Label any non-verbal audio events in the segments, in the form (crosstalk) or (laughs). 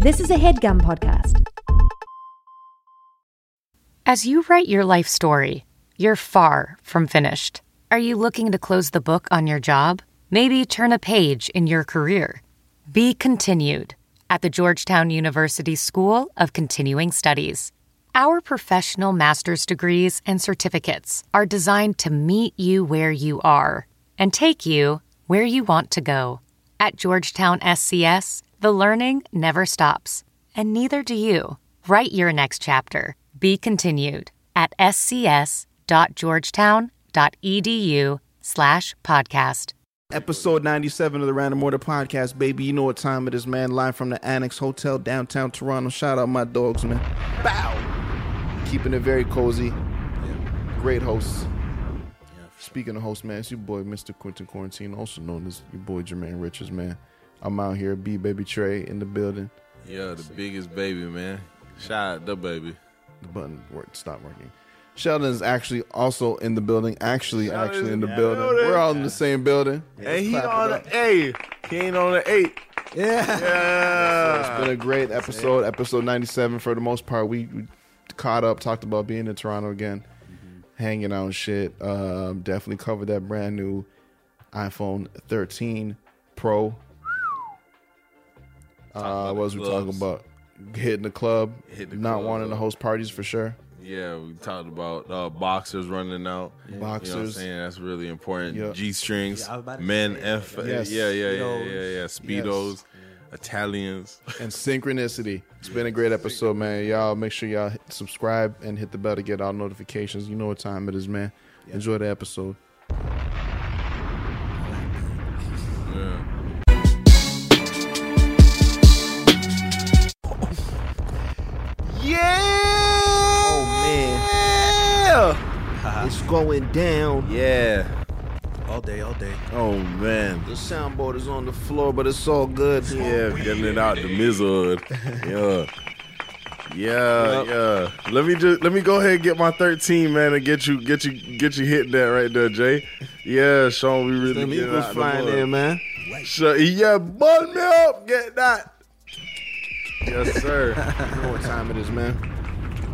This is a headgum podcast. As you write your life story, you're far from finished. Are you looking to close the book on your job? Maybe turn a page in your career? Be continued at the Georgetown University School of Continuing Studies. Our professional master's degrees and certificates are designed to meet you where you are and take you where you want to go. At Georgetown SCS, the learning never stops, and neither do you. Write your next chapter. Be continued at scs.georgetown.edu slash podcast. Episode 97 of the Random Order Podcast, baby. You know what time it is, man. Live from the Annex Hotel, downtown Toronto. Shout out my dogs, man. Bow! Keeping it very cozy. Yeah. Great hosts. Speaking of hosts, man, it's your boy, Mr. Quentin Quarantine, also known as your boy, Jermaine Richards, man. I'm out here, B Baby Trey in the building. Yeah, the biggest baby, man. Shout out the baby. The button worked, stopped working. Sheldon is actually also in the building. Actually, actually in the building. We're all in the same building. Hey, he on up. the hey, he ain't on the eight. Yeah. Yeah. It's been a great episode, episode 97 for the most part. We, we caught up, talked about being in Toronto again, hanging out and shit. Um, definitely covered that brand new iPhone 13 Pro. Uh, what was we talking about? Hitting the club, Hit the not club. wanting to host parties for sure. Yeah, we talked about uh, boxers running out. You know what I'm Boxers. saying? That's really important. Yeah. G strings, Yeah, I was about to men, F, Yes. yeah, yeah, yeah, Speedos. yeah, yeah, Speedos, Italians. (laughs) and synchronicity. It's been a great episode, man. Y'all make sure y'all hit subscribe and hit the bell to get all notifications. You know what time it is, man. Enjoy the episode. Man, (laughs) it's going down. Yeah. All day, all day. Oh man. The soundboard is on the floor, but it's all good. Yeah, getting it out the mizzle. (laughs) Yeah. Yeah, yeah. Let me just let me go ahead and get my 13, man, and get you get you get you hitting that right there, Jay. Yeah, Sean, we really Them it Eagles flying in, man. So, yeah, button me up, get that. Yes, sir. (laughs) You know what time it is, man.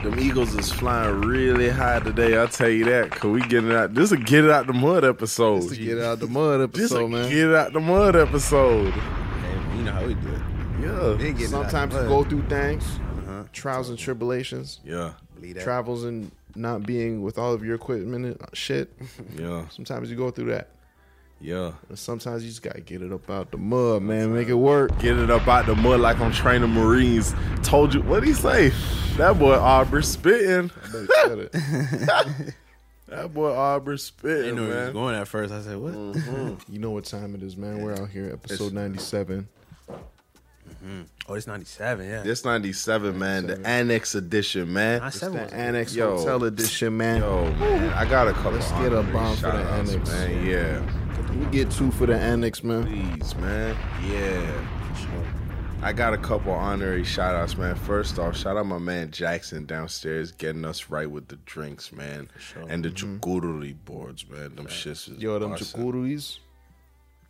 Them Eagles is flying really high today. I'll tell you that. Cause we getting out. This is a get it out the mud episode. Just to get out the mud This a episode, man. get it out the mud episode. Hey, you know how we do it. Yeah, They Sometimes you go through things, uh-huh. trials and tribulations, yeah, Believe travels and not being with all of your equipment and shit. yeah, Sometimes you go through that. Yeah. And sometimes you just gotta get it up out the mud, man. Make it work. Get it up out the mud like I'm training Marines. Told you what he say? That boy Aubrey spitting. Better said it. (laughs) That boy Aubrey I spitting, didn't know where he was going at first. I said, what? Mm-hmm. You know what time it is, man. We're out here, episode 97. Mm-hmm. Oh, it's 97, yeah. It's 97, man, the Annex Edition, man. 97 The was- Annex Yo. Hotel Edition, man. Yo, man, I got a couple. Let's get a bomb for the shout-outs, Annex. man. Yeah, We get two for the Annex, man. please, man. Yeah. I got a couple honorary shout outs, man. First off, shout out my man Jackson downstairs getting us right with the drinks, man. And the mm-hmm. charcuterie boards, man. Them shits is Yo, them bussin'. charcuteries.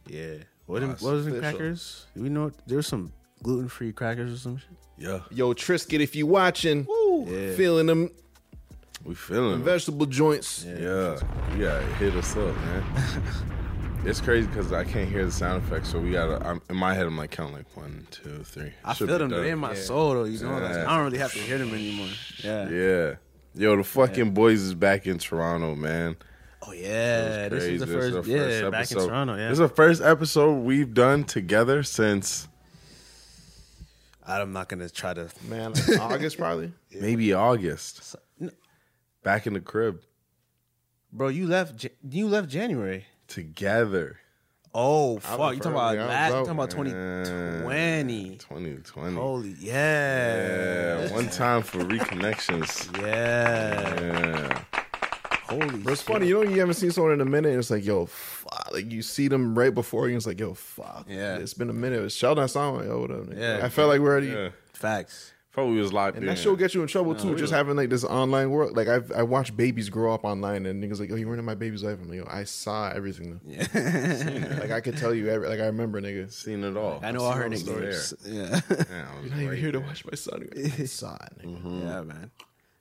Yeah. What, them, what was them Official. crackers? Do we know there's some gluten free crackers or some shit? Yeah, Yo, Triscuit, if you watching, Yeah. feeling them we feeling it. vegetable joints. Yeah, you gotta hit us up, man. (laughs) it's crazy because I can't hear the sound effects, so we gotta. I'm, in my head, I'm like counting like one, two, three. I Should feel them. They're in my soul, though. You know, like, I don't really have to hear them anymore. Yeah. Yeah, yo, the fucking boys is back in Toronto, man. Oh yeah. This Crazy. is the This first. is the yeah, first back in episode. Toronto. Yeah. This is the first episode we've done together since I'm not gonna try to. Man, like (laughs) August probably. maybe August. Back in the crib Bro, you left. You left January. Together. Oh fuck! You talking about early, I was last? You talking about 2020? 2020. Holy yeah. Yeah, one time for reconnections. (laughs) Yeah. Yeah. Holy. But it's shit. funny, you know, you haven't seen someone in a minute. And it's like, yo, fuck. Like you see them right before you. And it's like, yo, fuck. Yeah. It's been a minute. It's Sheldon. I saw him. Like, yo, what up? Yeah. I felt like we're already. Yeah. Facts. Thought we was locked And in. that shit will get you in trouble too. Just having like this online world. Like I've I watched babies grow up online, and niggas like, "Oh, you ruining my baby's life." I'm like, "Yo, I saw everything." Yeah. like I could tell you every. Like I remember, nigga. seen it all. I know all her I've seen all the nicknames. Yeah, Yeah, I was (laughs) You're not (laughs) even right here to watch my son. (laughs) I saw it. Nigga. Mm-hmm. yeah, man.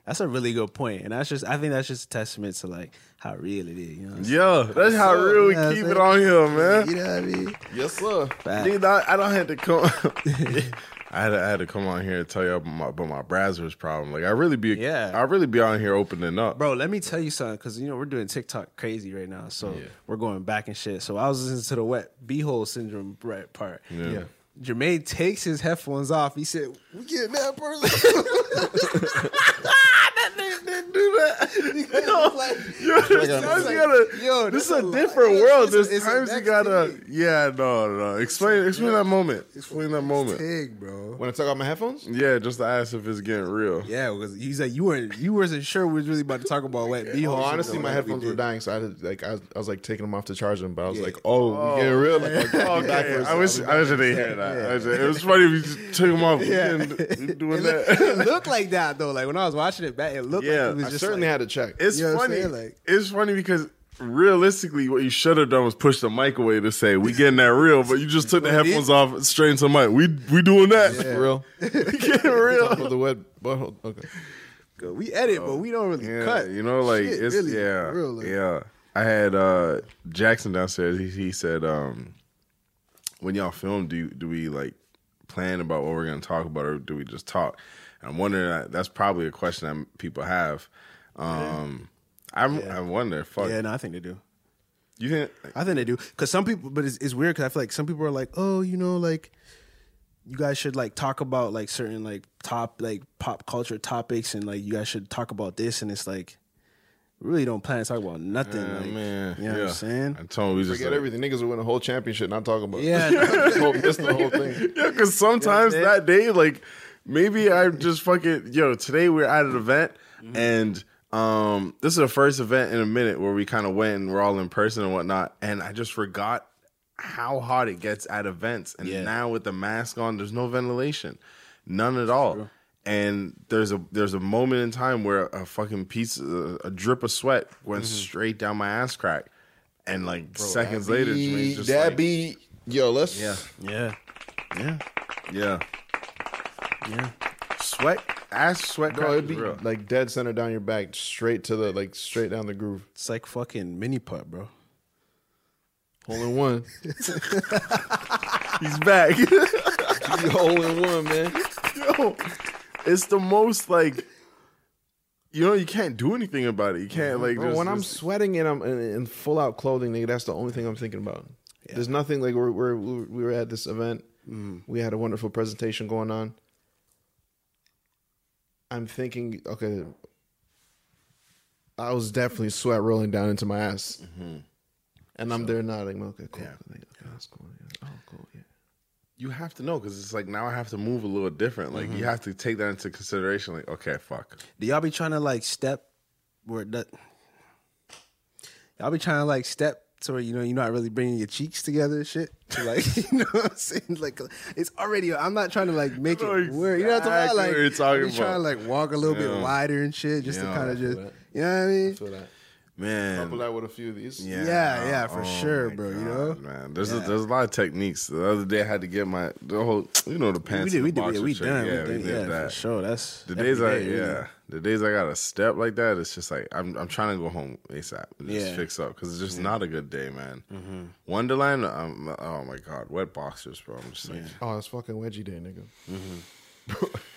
That's a really good point, and that's just I think that's just a testament to like how real it is. You know, what saying? Yeah, that's how real we Yeah, keep it on here, man. you know what I mean? Yes, sir. Dude, I, I don't have to come. I had to, I had to come on here and tell you about my, about my Brazzers problem. Like I really be, Yeah. I really be on here opening up. Bro, let me tell you something, because you know we're doing TikTok crazy right now, so we're going back and shit. So I was listening to the wet beehole syndrome right part. Yeah. Jermaine takes his headphones off. He said, "We getting that person." (laughs) (laughs) that nigga didn't do that. Yo, like, Yo, there's Like, times you gotta. yo, this is a a different lot. world. It's There's times you gotta. thing. Yeah, no, no. Explain, explain that moment. Explain that moment. Pig, bro. When I took out my headphones, Yeah, just to ask if it's getting real. Yeah, because he's like you weren't you wasn't sure we was really about to talk about wet beehole. oh, honestly, my like we headphones were dying, so I had to, like I was, I was like taking them off to charge them. But I was Yeah. like, "Oh, we getting real." Like, oh, I'll be Okay, for wish. I wish I didn't hear that. I wish- It was funny if you just took them off. (laughs) Yeah. (laughs) Yeah, doing It looked, that. it (laughs) looked like that though. Like when I was watching it back, it looked Yeah, like it was I just certainly like, had to check. It's You know what I'm funny. Like- it's funny because realistically, what you should have done was push the mic away to say we getting that real, but you just took the headphones off straight into the mic. We we doing that. For real. we getting real. Talking about the wet butthole. Okay. we edit, but we don't really Yeah, cut. you know, like Shit, it's really, yeah, real, like- yeah. I had uh Jackson downstairs. He, he said, um, "When y'all film, do do we like plan about what we're gonna talk about, or do we just talk?" And I'm wondering. That's probably a question that people have. Um, I'm, I wonder. Fuck, Yeah, no, I think they do. you think? I think they do because some people, but it's, it's weird because I feel like some people are like, oh, you know, like you guys should like talk about like certain like top like pop culture topics and like you guys should talk about this and it's like really don't plan to talk about nothing. Uh, like, man, you know what yeah. I'm saying? I told him we just Forget like, everything. Niggas will win a whole championship. Not talking about. Yeah, (laughs) This whole- Missed the whole thing. (laughs) Yeah, because sometimes Yeah, that day, like maybe I just fucking yo. Today we're at an event, Mm-hmm. and um, this is the first event in a minute where we kind of went and we're all in person and whatnot, and I just forgot how hot it gets at events, and Yeah. now with the mask on, there's no ventilation, none at all. And there's a there's a moment in time where a fucking piece, a, a drip of sweat went Mm-hmm. straight down my ass crack, and like seconds later, Jermaine's just that like, be yo. Let's yeah, yeah, yeah, yeah. yeah. Sweat, ass sweat Bro, crack it'd be real. like dead center down your back, straight to the like straight down the groove. It's like fucking mini putt, bro. Hole in one. (laughs) He's back. (laughs) hole in one, man. (laughs) Yo, it's the most like, you know, you can't do anything about it. You can't like. Bro, just- when I'm just- sweating and I'm in, in full out clothing, nigga, that's the only thing I'm thinking about. There's nothing like we're, we're we were at this event. Mm-hmm. We had a wonderful presentation going on. I'm thinking, okay, I was definitely sweat rolling down into my ass, mm-hmm. and I'm there nodding. Okay, cool. Yeah. Okay, that's cool. Yeah. Oh, cool. Yeah. You have to know because it's like now I have to move a little different. Like you mm-hmm. have to take that into consideration. Like, okay, fuck. Do y'all be trying to like step where that? Y'all be trying to like step to where you know you're not really bringing your cheeks together and shit. To (laughs) like (laughs) you know what I'm saying? Like it's already. I'm not trying to like make I it weird. You know what I'm talking about? Like you're talking I be trying to like walk a little Yeah. bit wider and shit, just Yeah, to kind of just that. you know what I mean? That. Man, Couple that with a few of these. Yeah, Yeah, yeah, for Oh sure, my bro, you know? man. There's a, there's a lot of techniques. The other day I had to get my the whole, you know, the pants. We pants. did, we did, yeah, we shit. done, Yeah, we did, yeah, that. for sure. That's The every days I day, really. yeah, the days I got a step like that, it's just like I'm I'm trying to go home asap and just Yeah. fix up because it's just not a good day, man. Wonderland, um, oh my god, wet boxers, bro. I'm just like, Oh, it's fucking wedgie day, nigga. Bro, (laughs)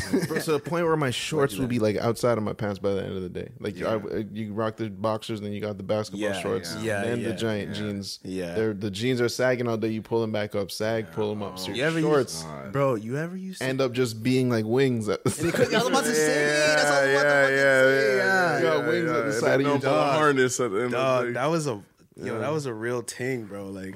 (laughs) bro, to the point where my shorts would be like outside of my pants by the end of the day. Like Yeah. I, you rock the boxers, then you got the basketball Yeah, shorts, yeah. Yeah, and the yeah, giant jeans. Yeah. They're, the jeans are sagging all day. You pull them back up, sag, pull them up. So You your ever shorts use, bro? You ever use? end up just being like wings. At the side. I was about to say, that's what I was yeah, about yeah, to yeah, say, yeah, yeah. You got wings at the side of your don't put a dog. harness at the end Dog, of the that was a yo, that was a real thing, bro. Like,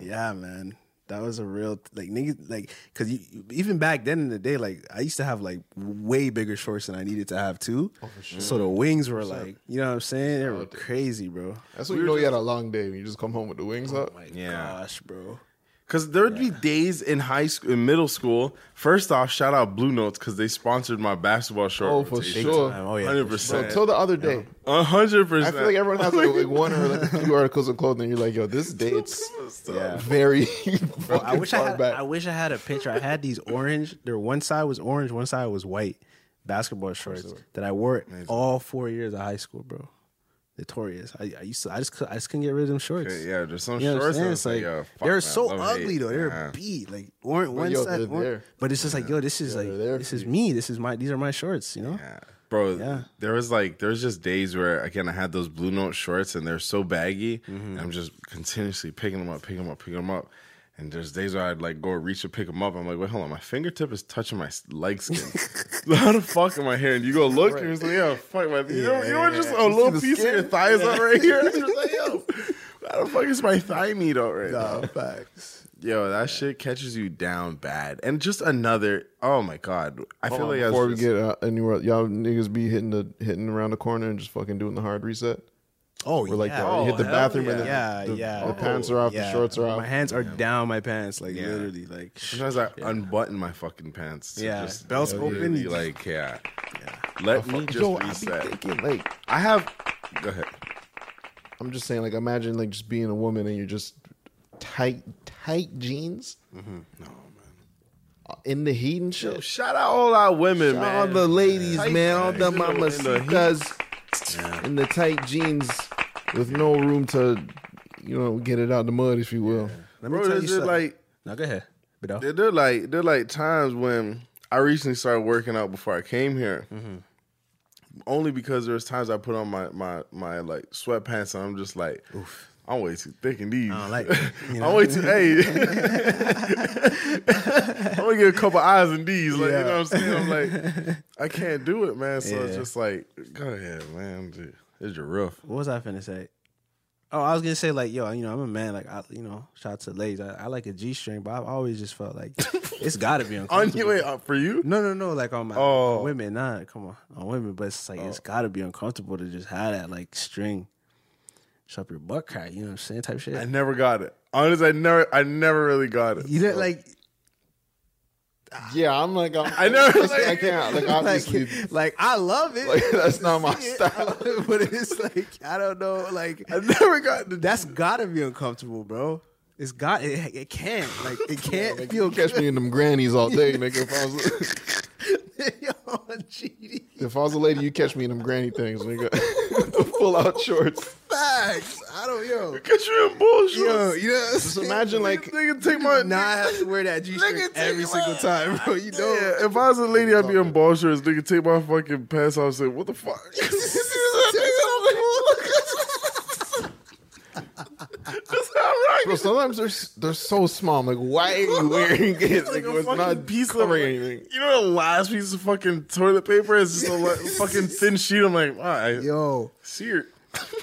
yeah, man, that was a real like niggas like because you even back then in the day, like I used to have like way bigger shorts than I needed to have too. Oh, for sure. So the wings were like, you know what I'm saying? They were crazy, bro. That's when you know you had a long day. When you just come home with the wings oh up. My Yeah. gosh, bro. Because there would be days in high school, in middle school. First off, shout out Blue Notes because they sponsored my basketball short. Oh, for rotation. sure. Oh yeah, hundred Bro, percent, till the other day. hundred I percent. feel like everyone has like, like one or like a few (laughs) articles of clothing. You're like, yo, this dates Yeah. very. (laughs) Bro, I wish I had. back. I wish I had a picture. I had these orange. Their one side was orange, one side was white basketball shorts that I wore all four years of high school, bro. Notorious. I, I used to. I just. I just couldn't get rid of them shorts. Okay, yeah, there's some You know shorts. It's it's like, like yo, fuck, they're man, so ugly hate. though. They're Yeah. beat like orange one yo, side, they're orange- but it's just like yo, this is like there this is me. This is my. These are my shorts. You know. Yeah. Bro, Yeah. there was like there was just days where again I had those blue note shorts and they're so baggy, Mm-hmm. and I'm just continuously picking them up, picking them up, picking them up. And there's days where I'd like go reach to pick them up. I'm like, wait, hold on, my fingertip is touching my leg skin. (laughs) How the fuck am I here? And you go look, and it's like, yeah, fuck my. You know, you know, just a little the piece of your skin? thigh is up right here. (laughs) I'm just like, yo, how the fuck is my thigh meat out right now? facts. Yo, that shit catches you down bad. And just another, oh my god, I feel like I was before we just- get uh, anywhere, y'all niggas be hitting the hitting around the corner and just fucking doing the hard reset. Oh Or like yeah. the, Oh, you hit the hell bathroom and the, yeah, the, yeah. the pants are off, the shorts are off. My hands are down my pants, like literally, like Sometimes I unbutton my fucking pants. to Yeah, just belts open. Like, yeah. Let me just Yo, I thinking like I have. Go ahead. I'm just saying, like, imagine like just being a woman and you're just tight, tight jeans. Mm-hmm. No man. In the heat and shit. Shout out all our women, man. all the ladies, Tight man, all the mamas. the- in the in the tight jeans with no room to, you know, get it out the mud, if you will. Let me Bro, tell you something. like no, go ahead. But there, there like there like times when I recently started working out before I came here. Mm-hmm. Only because there's times I put on my my my like sweatpants and I'm just like, I'm way too thick in these. I don't like (laughs) it, you know? I'm way too. Hey, (laughs) (laughs) I'm gonna get a couple eyes in these. Like you know what I'm saying? I'm like, I can't do it, man. So it's just like, go ahead, man. Dude, It's your rough. what was I finna say? Oh, I was gonna say like, yo, you know, I'm a man. Like, I, you know, shout out to ladies. I, I like a G string, but I've always just felt like it's got to be On uncomfortable. way up uh, for you? No, no, no. Like on my Oh. on women, nah, come on, on women. But it's like it's oh. got to be uncomfortable to just have that like string, just up your butt crack. You know what I'm saying? Type shit. I never got it. Honestly, I never, I never really got it. you didn't like, Yeah, I'm like, I'm, (laughs) I never- I, I can't. Like, (laughs) obviously, like, like I love it. like, that's not my (laughs) Yeah, style. but it's like I don't know. Like I never got the. that's gotta be uncomfortable, bro. It's got it. It can't like it can't Like, feel you catch me in them grannies all day, nigga. If I was, Yo, GD. if I was a lady, you catch me in them granny things, nigga. (laughs) the full out shorts. Facts. I don't yo. Get you're in bullshit. Yo, you know what I'm Just imagine, like, nigga, take my. Now I have to wear that G string Nigga, take every my- single time, bro. You know. Yeah, if I was a lady, I'd be in ball shorts. Nigga, take my fucking pants off. and Say, what the fuck? (laughs) (laughs) That's how right. Bro, sometimes they're they're so small. I'm like, why are you (laughs) wearing it? Like, Like it's not piece of covering anything. You know the last piece of fucking toilet paper is just a like, (laughs) fucking thin sheet. I'm like, I Yo, see it.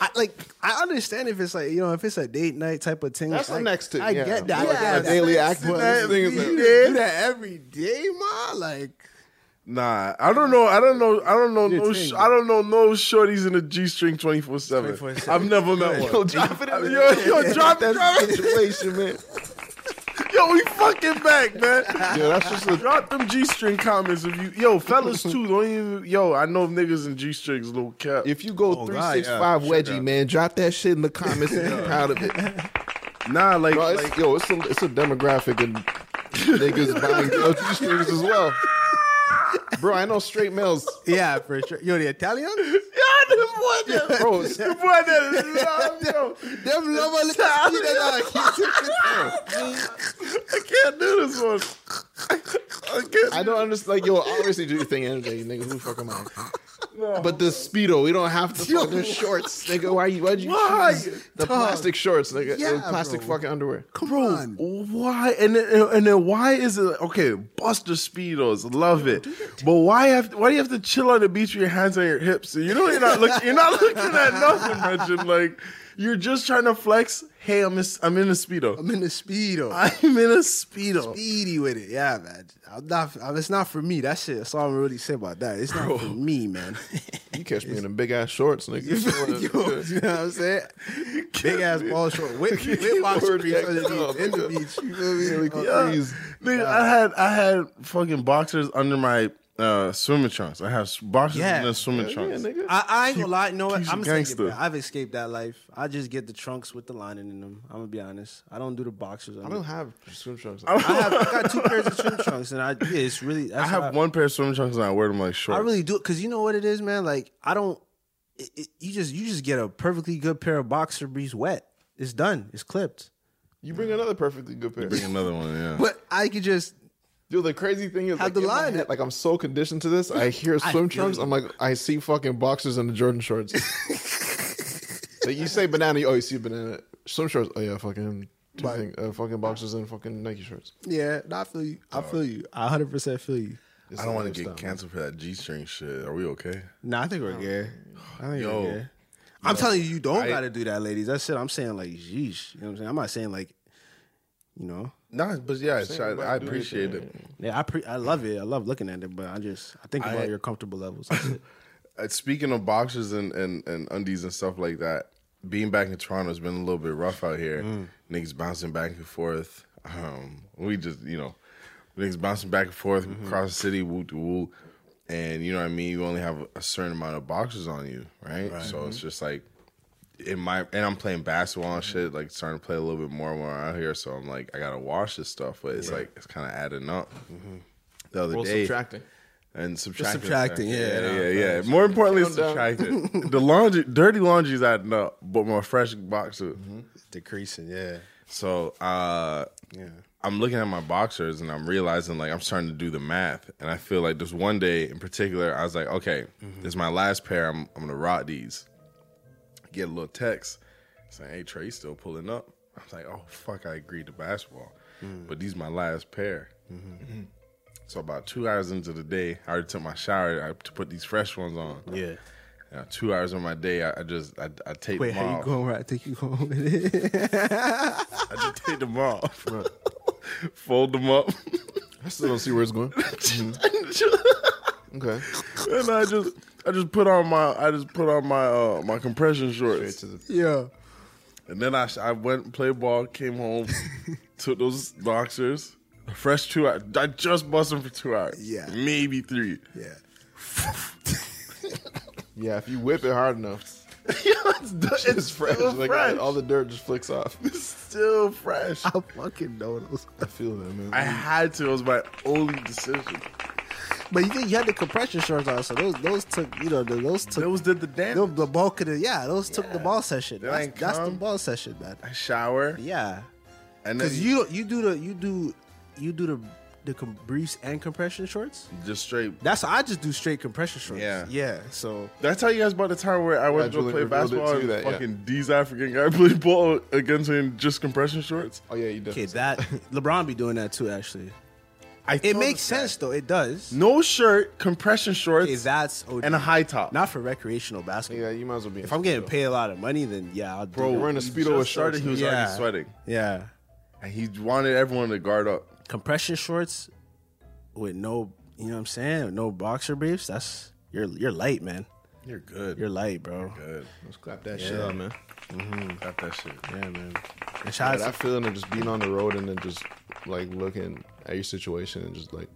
I, like I understand if it's like you know if it's a date night type of thing. That's the like, next thing, I yeah. get that. I Yeah, get that. daily But activity thing is you like- do that every day, ma. Like Nah, I don't know. I don't know. I don't know. Your No, sh- I don't know no shorties in a G string twenty four seven. I've never met one. Yo, drop it in Yo, yo, drop it, drop it. situation, man. (laughs) Yo, we fucking back, man. Yo, that's just a Drop them G string comments if you, yo, fellas too. Don't even, yo. I know niggas in G strings, little cap. If you go Oh, three God, six yeah. five wedgie, out. man, drop that shit in the comments and be proud of it. nah, like, Bro, it's, like yo, it's a it's a demographic and niggas buying LG (laughs) strings as well. Bro, I know straight males. yeah, for sure. Yo, the Italian. yeah, them boy, them, Bro, them boy, that is, yo, Them love a (laughs) I can't do this one. I don't understand. Like, yo, obviously do your thing energy, nigga. Who the fuck am I? But the speedo, we don't have to. Fuck, their shorts, nigga. Why you? Why'd you Why? choose the plastic shorts, nigga? Yeah, the plastic bro. fucking underwear. Come on. Why and then, and then why is it okay? Buster speedos, love it. But why have why do you have to chill on the beach with your hands on your hips? You know you're not looking you're not (laughs) looking at nothing, Reggie. Like You're just trying to flex. Hey, I'm in, I'm in a speedo. I'm in the speedo. (laughs) I'm in a speedo. Speedy with it, yeah, man. I'm not. It's not for me. That shit. That's all I'm really say about that. It's not for me, man. (laughs) You catch me in them big ass shorts, nigga. (laughs) Yo, you know what I'm saying? Big ass ball short, with, with boxer briefs underneath in the beach. You feel me? Yeah. Nigga, I had I had fucking boxers under my uh, swimming trunks. I have boxers Yeah. in the swimming Yeah, trunks. nigga. I, I ain't gonna lie. You know what? I'm saying gangster. it, I've escaped that life. I just get the trunks with the lining in them. I'm gonna be honest. I don't do the boxers. I don't have swim trunks. I have I got two pairs of swim (laughs) trunks, and I yeah, it's really. That's I have how one pair of swimming trunks and I wear them like shorts. I really do it because you know what it is, man. Like I don't. It, it, you just you just get a perfectly good pair of boxer briefs wet. It's done. It's clipped. You bring another perfectly good pair. bring another one. Yeah. But I could just Dude, the crazy thing is, Have like, the line. head, like I'm so conditioned to this. I hear (laughs) swim feel trunks. I'm like, I see fucking boxers and the Jordan shorts. (laughs) like you say banana, oh, you see banana swim shorts. Oh yeah, fucking two thing, uh, fucking boxers and fucking Nike shorts. yeah. I feel you. I feel you. I 100 percent feel you. It's I don't want to lifestyle, get canceled for that G string shit. Are we okay? Nah, I think we're good. I think Yo. we're good. I'm telling you, you don't I- got to do that, ladies. That's it. I'm saying like, yeesh. You know what I'm saying? I'm not saying like, you know. Nah, but yeah, it's, I, about I appreciate it, it. Yeah, I pre- I love it. I love looking at it, but I just I think about I- your comfortable levels. That's it. (laughs) Uh, speaking of boxers and, and, and undies and stuff like that, being back in Toronto has been a little bit rough out here. Niggas bouncing back and forth. Um, we just, you know, niggas bouncing back and forth across the city, woo to woo. And you know what I mean? You only have a certain amount of boxers on you, right? So it's just like, in my and I'm playing basketball and shit, like starting to play a little bit more when I'm out here. So I'm like, I gotta wash this stuff, but it's like it's kind of adding up. Mm-hmm. The other Well, day, subtracting. and subtracting, subtracting, yeah, yeah, no, yeah, yeah. More importantly, it's Count down. subtracting. (laughs) the laundry, dirty laundry's adding up, but my fresh boxer. Mm-hmm. Decreasing, yeah, So, uh, yeah. I'm looking at my boxers and I'm realizing like I'm starting to do the math, and I feel like this one day in particular, I was like, okay, mm-hmm. this is my last pair. I'm I'm gonna rot these. Get a little text saying, "Hey Trey, you still pulling up?" I was like, "Oh fuck, I agreed to basketball, mm. but these my last pair." Mm-hmm. (clears throat) So about two hours into the day, I already took my shower I, to put these fresh ones on. Yeah. Now, two hours of my day, I, I just I, I take Wait, them how you going? Where I think you going with it? (laughs) I just take them off, (laughs) fold them up, I still don't see where it's going. (laughs) Mm-hmm. Okay. and I just I just put on my I just put on my uh, my compression shorts, yeah. and then I I went and played ball, came home, (laughs) took those boxers, fresh two hours. I just bust them for two hours, Yeah. maybe three. Yeah. (laughs) yeah, if you whip it hard enough, (laughs) it's, it's, it's fresh. Like fresh. all the dirt just flicks off. It's still fresh. I fucking know those. I feel that, man. I had to. It was my only decision. But you think you had the compression shorts on, so those those took you know those took Those did the damage. those- the bulk of the yeah those took the ball session. They That's, ain't that's the ball session, man. I shower, Yeah, and then because you you do the you do you do the the com- briefs and compression shorts. just straight. That's I just do straight compression shorts. Yeah. yeah. So Did I tell you guys about the time where I went to Julian play basketball to and you that, yeah. fucking D's African guy (laughs) played ball against me in just compression shorts? oh yeah, you definitely. okay, that (laughs) LeBron be doing that too. Actually, I it makes sense though. It does. No shirt, compression shorts, Okay, that's OD. and a high top. not for recreational basketball. Yeah, you might as well be. in If I'm getting paid a lot of money, then yeah, I'll do Bro, it. wearing a he Speedo with started, shorts. he was Yeah. already sweating, Yeah, and he wanted everyone to guard up. compression shorts with no, you know what I'm saying, no boxer briefs. That's you're you're light, man. You're good. You're light, bro. good. Let's clap that shit up, man. Mm-hmm. Got that shit. Yeah, man. And Yeah, shout out that to feeling of just being on the road and then just like looking at your situation and just like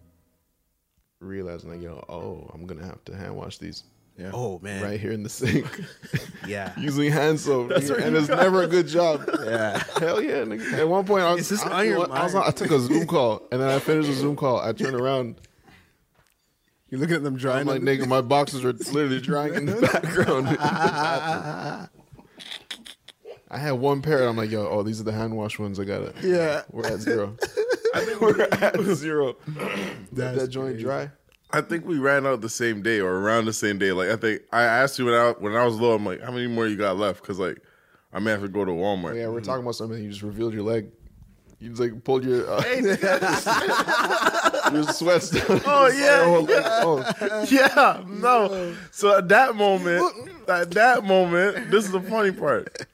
realizing like, yo, oh, I'm gonna have to hand wash these Yeah. oh man, right here in the sink (laughs) yeah, (laughs) using hand soap, That's and you it's got never a good job. (laughs) yeah. Hell yeah, nigga. At one point, I was, Is I, on your I, was on- I took a Zoom call and then I finished the Zoom call. I turned around. You're looking at them I'm drying. like, nigga, my boxes are literally drying in the background. I had one pair. And I'm like, yo, oh, these are the hand wash ones. I got it. Yeah. we're at zero. (laughs) I think we're at (laughs) zero. That's that joint dry. I think we ran out the same day or around the same day. Like I think I asked you when I when I was low. I'm like, how many more you got left? Because like I may have to go to Walmart. Oh, yeah, we're talking about something. You just revealed your leg. You just like pulled your uh, (laughs) your sweats down. Oh yeah, leg. Oh, yeah, no. So at that moment, at that moment, this is the funny part.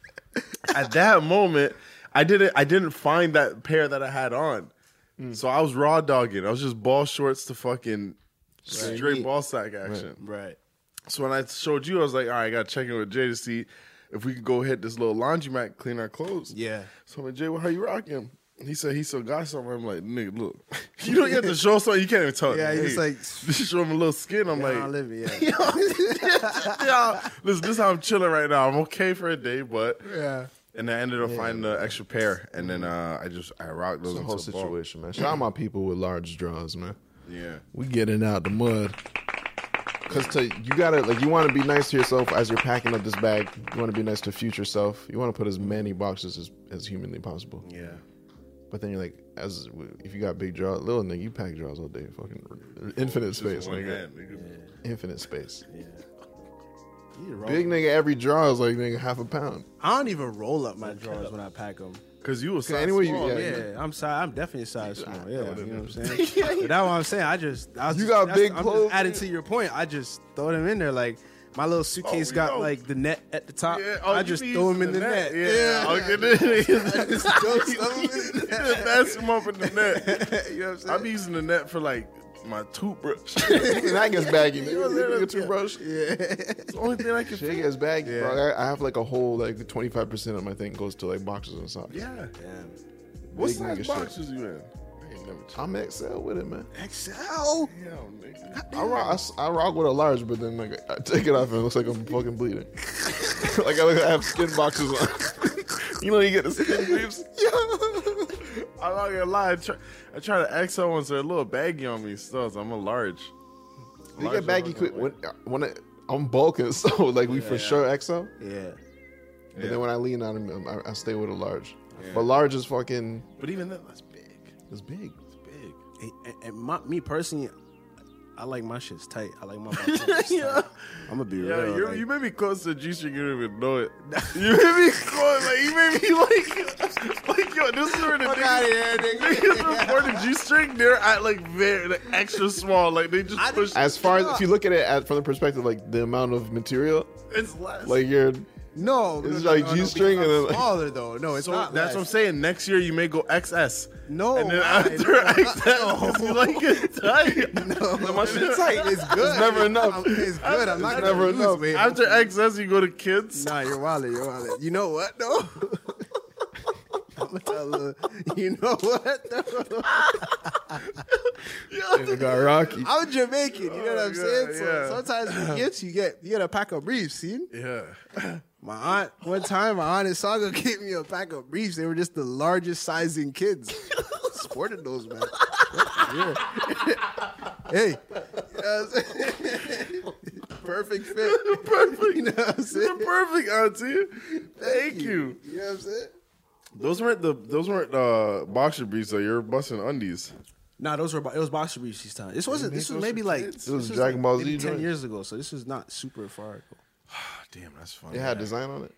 At that moment, I didn't I didn't find that pair that I had on. Hmm. So I was raw dogging. I was just ball shorts to fucking straight ball sack action. Right. So when I showed you, I was like, all right, I got to check in with Jay to see if we could go hit this little laundromat, clean our clothes. Yeah. So I'm like, Jay, well, how you rocking? He said he still got something. I'm like, nigga, look, (laughs) you don't get to show something. You can't even talk. Yeah, me, he's like- (laughs) just show him a little skin. I'm Like, like, living, yeah. (laughs) yeah, listen, this is how I'm chilling right now. I'm okay for a day, but yeah. and I ended up finding the extra pair, and then uh, I just I rocked those the whole until fall. situation, man. Shout out my people with large draws, man. Yeah, We getting out the mud. Cause to, you gotta like you want to be nice to yourself as you're packing up this bag. You want to be nice to future self. You want to put as many boxes as, as humanly possible. yeah. But then you're like, as if you got big draws, little nigga, you pack draws all day. Fucking infinite space, One nigga. hand, nigga. Infinite space. You need to roll- Big nigga, every draw is like nigga half a pound. I don't even roll up my drawers when I pack them. Cause you was size anyway, you- small, yeah, nigga. Yeah, I'm sorry. I'm definitely a size small. Yeah, know you know what what I'm saying. (laughs) but that's what I'm saying. I just, I was You just- got that's- big I'm clothes, Just adding to your point, I just throw them in there. Like my little oh, suitcase we got know. like the net at the top. Yeah, oh, I just be throw them in the net. Yeah, I'll oh, get it. (laughs) just throw some in the net. That's him up in the net. (laughs) you know what I'm saying? I be using the net for like my toothbrush. (laughs) Even that gets baggy. Nigga, nigga, toothbrush. It's the only thing I can Shit fit. gets baggy, bro. I, I have like a whole like 25 percent of my thing goes to like boxes and socks. Yeah. Damn. What Big size nigga shit. boxes you in? I ain't never checked. I'm XL with it, man. XL. Damn, nigga. I rock, I s- I, rock with a large, but then like I take it off and it looks like I'm fucking bleeding. (laughs) like I, look, I have skin boxes on. (laughs) you know, you get the skin briefs. I'm not gonna lie. I try, I try to XL ones. They're a little baggy on me still. So I'm a large. You Large get baggy quick I'm when uh, when I, I'm bulking, (laughs) so like we for sure XL. Yeah. But then when I lean on them, I, I stay with a large. But large is fucking But even then, that's big. It's big. It's big. And, and- and my, me personally, I like my shit's tight. I like my (laughs) Yeah. tight. I'm gonna be Yeah, real. you like- you made me close to G string. You don't even know it. (laughs) You made me close. Like you made me like, (laughs) like yo. This is where the niggas, before the G string, they're at like very like extra small. Like they just I push. As far as if you look at it at, from the perspective like the amount of material, It's less. like you're no, It's no, like no, no, G-string because and I'm then, like- smaller though. No, it's so not. that's what I'm saying. Next year you may go XS. No, And then why? after (laughs) No. XS, you like it tight. No, (laughs) my shit tight. It's good. It's never enough. It's good. I'm not It's gonna never lose enough. weight. After XS, you go to kids. Nah, you're wild. You're wild. You know what though? (laughs) I'm gonna tell her, you know what? though? it got rocky. I'm Jamaican. You know what I'm oh yeah, saying? So yeah. sometimes with gifts you get you get a pack of briefs. See? Yeah. My aunt one time, my aunt and Saga (laughs) gave me a pack of briefs. They were just the largest sizing kids. (laughs) Sported those, man. Yeah. (laughs) hey, you know what I'm saying? perfect fit. Perfect. You know what I'm saying? You're perfect, auntie. Thank you. You know what I'm saying? Those weren't the those weren't uh, boxer briefs though. You're busting undies. Nah, those were it was boxer briefs this time. This wasn't. This was maybe like It was Dragon Ball Z ten years ago. So this was not super far ago. (sighs) (sighs) Damn, that's funny. It had design on it.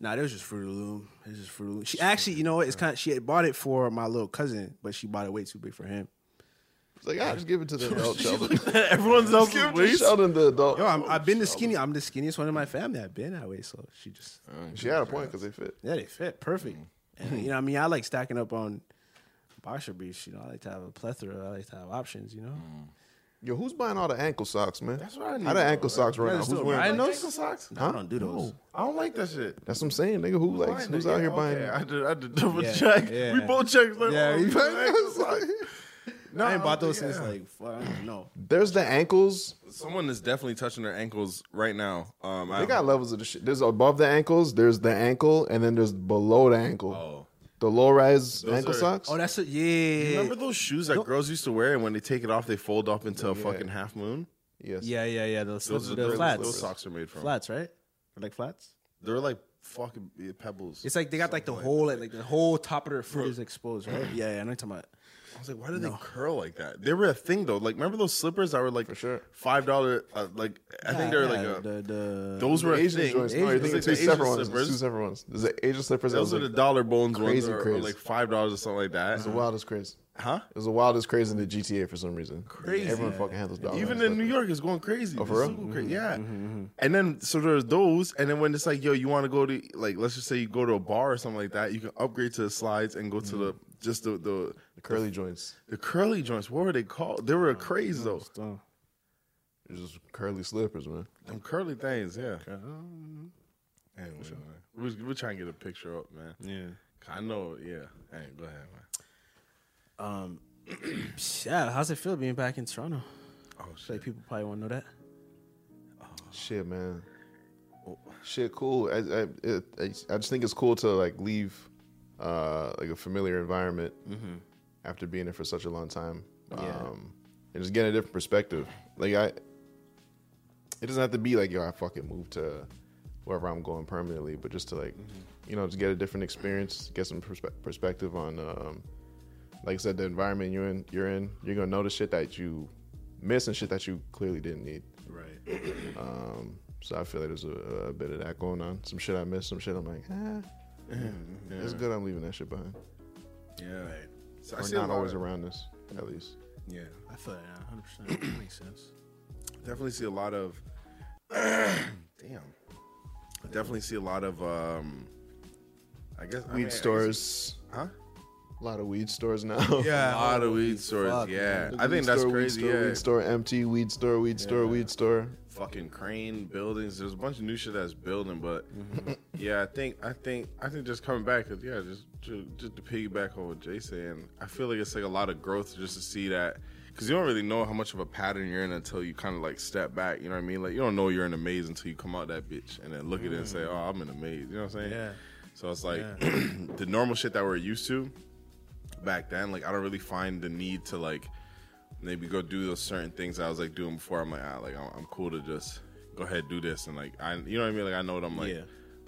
Nah, it was just Fruit of the Loom. It was just Fruit of the Loom. She actually, you know what? It's kind of she had bought it for my little cousin, but she bought it way too big for him. It's like, ah, just give it to the adult Sheldon. (laughs) Everyone's else's give it to waist. Sheldon, the adult. Yo, I'm, I've been the skinny. I'm the skinniest one in my family. I've been that way. So she just, She had a point because they fit. yeah, they fit perfect. And you know, what I mean, I like stacking up on boxer briefs. You know, I like to have a plethora. I like to have options. You know, Yo, who's buying all the ankle socks, man? That's what I need How the ankle socks right now? Who's do it. wearing I them? know- ankle socks. I don't do those. I don't like that shit. That's what I'm saying, nigga. Who likes? Who's out here buying? Okay, I had to, I had to double Yeah, check. yeah. We both checked. Like, Yeah, oh, you we bought got (laughs) ankle (laughs) socks. No, I ain't bought those yeah. since like fuck, I don't even know. There's the ankles. Someone is definitely touching their ankles right now. Um, They got levels of the shit. There's above the ankles. There's the ankle, and then there's below the ankle. Oh. The low rise Those ankle are- socks. Oh, that's it. Yeah. Remember those shoes that girls used to wear, and when they take it off, they fold up into a fucking half moon. yes. Yeah, yeah, yeah. Those, Those those are those, flats. those socks are made from. Flats, right? Or like flats? They're like fucking pebbles. It's like they got like the whole like, like the whole top of their foot is exposed, right? (clears throat) Yeah, yeah. I know what you're talking about. I was like, why do they curl like that? They were a thing though. Like, remember those slippers that were like For sure. five dollar? Uh, like, I think they were like Yeah, a, the, the those were a Asian thing. joints. No, you're thinking two separate ones. Two separate ones. There's the Asian slippers. Those are like the dollar bones ones, or, or like five dollars or something like that. It was the wildest craze. Huh? It was the wildest craze in the GTA for some reason. Crazy. Everyone fucking handles dollars. Even in New York, it's going crazy. Oh, for It's real? super crazy. Mm-hmm, yeah. Mm-hmm, mm-hmm. And then so there's those, and then when it's like, yo, you want to go to like, let's just say you go to a bar or something like that, you can upgrade to the slides and go to the just the the the curly joints. the curly joints. What were they called? They were crazy craze though. Oh. It just curly slippers, man. Them curly things, yeah. Anyway, man. We're, we're trying to get a picture up, man. Yeah. I know, yeah. Hey, go ahead, man. Um, (clears throat) yeah. How's it feel being back in Toronto? Oh Like shit. people probably want to know that. Oh. Shit, man. Shit, cool. I I, it, I I just think it's cool to like leave uh like a familiar environment after being there for such a long time. Um and just getting a different perspective. Like I it doesn't have to be like, yo, I fucking moved to wherever I'm going permanently, but just to like, you know, just get a different experience, get some perspe- perspective on um like I said, the environment you're in you're in, you're gonna notice shit that you miss and shit that you clearly didn't need. Right. Um, so I feel like there's a, a bit of that going on. Some shit I missed, some shit I'm like, ah, it's good I'm leaving that shit behind. Yeah. So I Or see not always of- around us, at least. Yeah. I feel that. Hundred percent. (clears throat) That makes sense. definitely see a lot of (clears throat) damn I definitely see a lot of um i guess I Weed mean, I guess- stores, huh a lot of weed stores now. Yeah, a lot of weed stores fuck, yeah man. i think Weed that's store, crazy Weed store, yeah weed store, empty. Weed store, weed store, weed store. fucking crane buildings there's a bunch of new shit that's building but mm-hmm. yeah i think i think i think just coming back 'cause, yeah just ju- just to piggyback on what jay saying i feel like it's like a lot of growth just to see that because you don't really know how much of a pattern you're in until you kind of like step back you know what i mean like you don't know you're in a maze until you come out that bitch and then look at it and say mm. oh i'm in a maze you know what i'm saying Yeah. so it's like (clears throat) the normal shit that we're used to back then like i don't really find the need to like maybe go do those certain things I was like doing before. I'm like, ah, like I'm, I'm cool to just go ahead do this and like I, you know what I mean? Like I know what I'm like Yeah.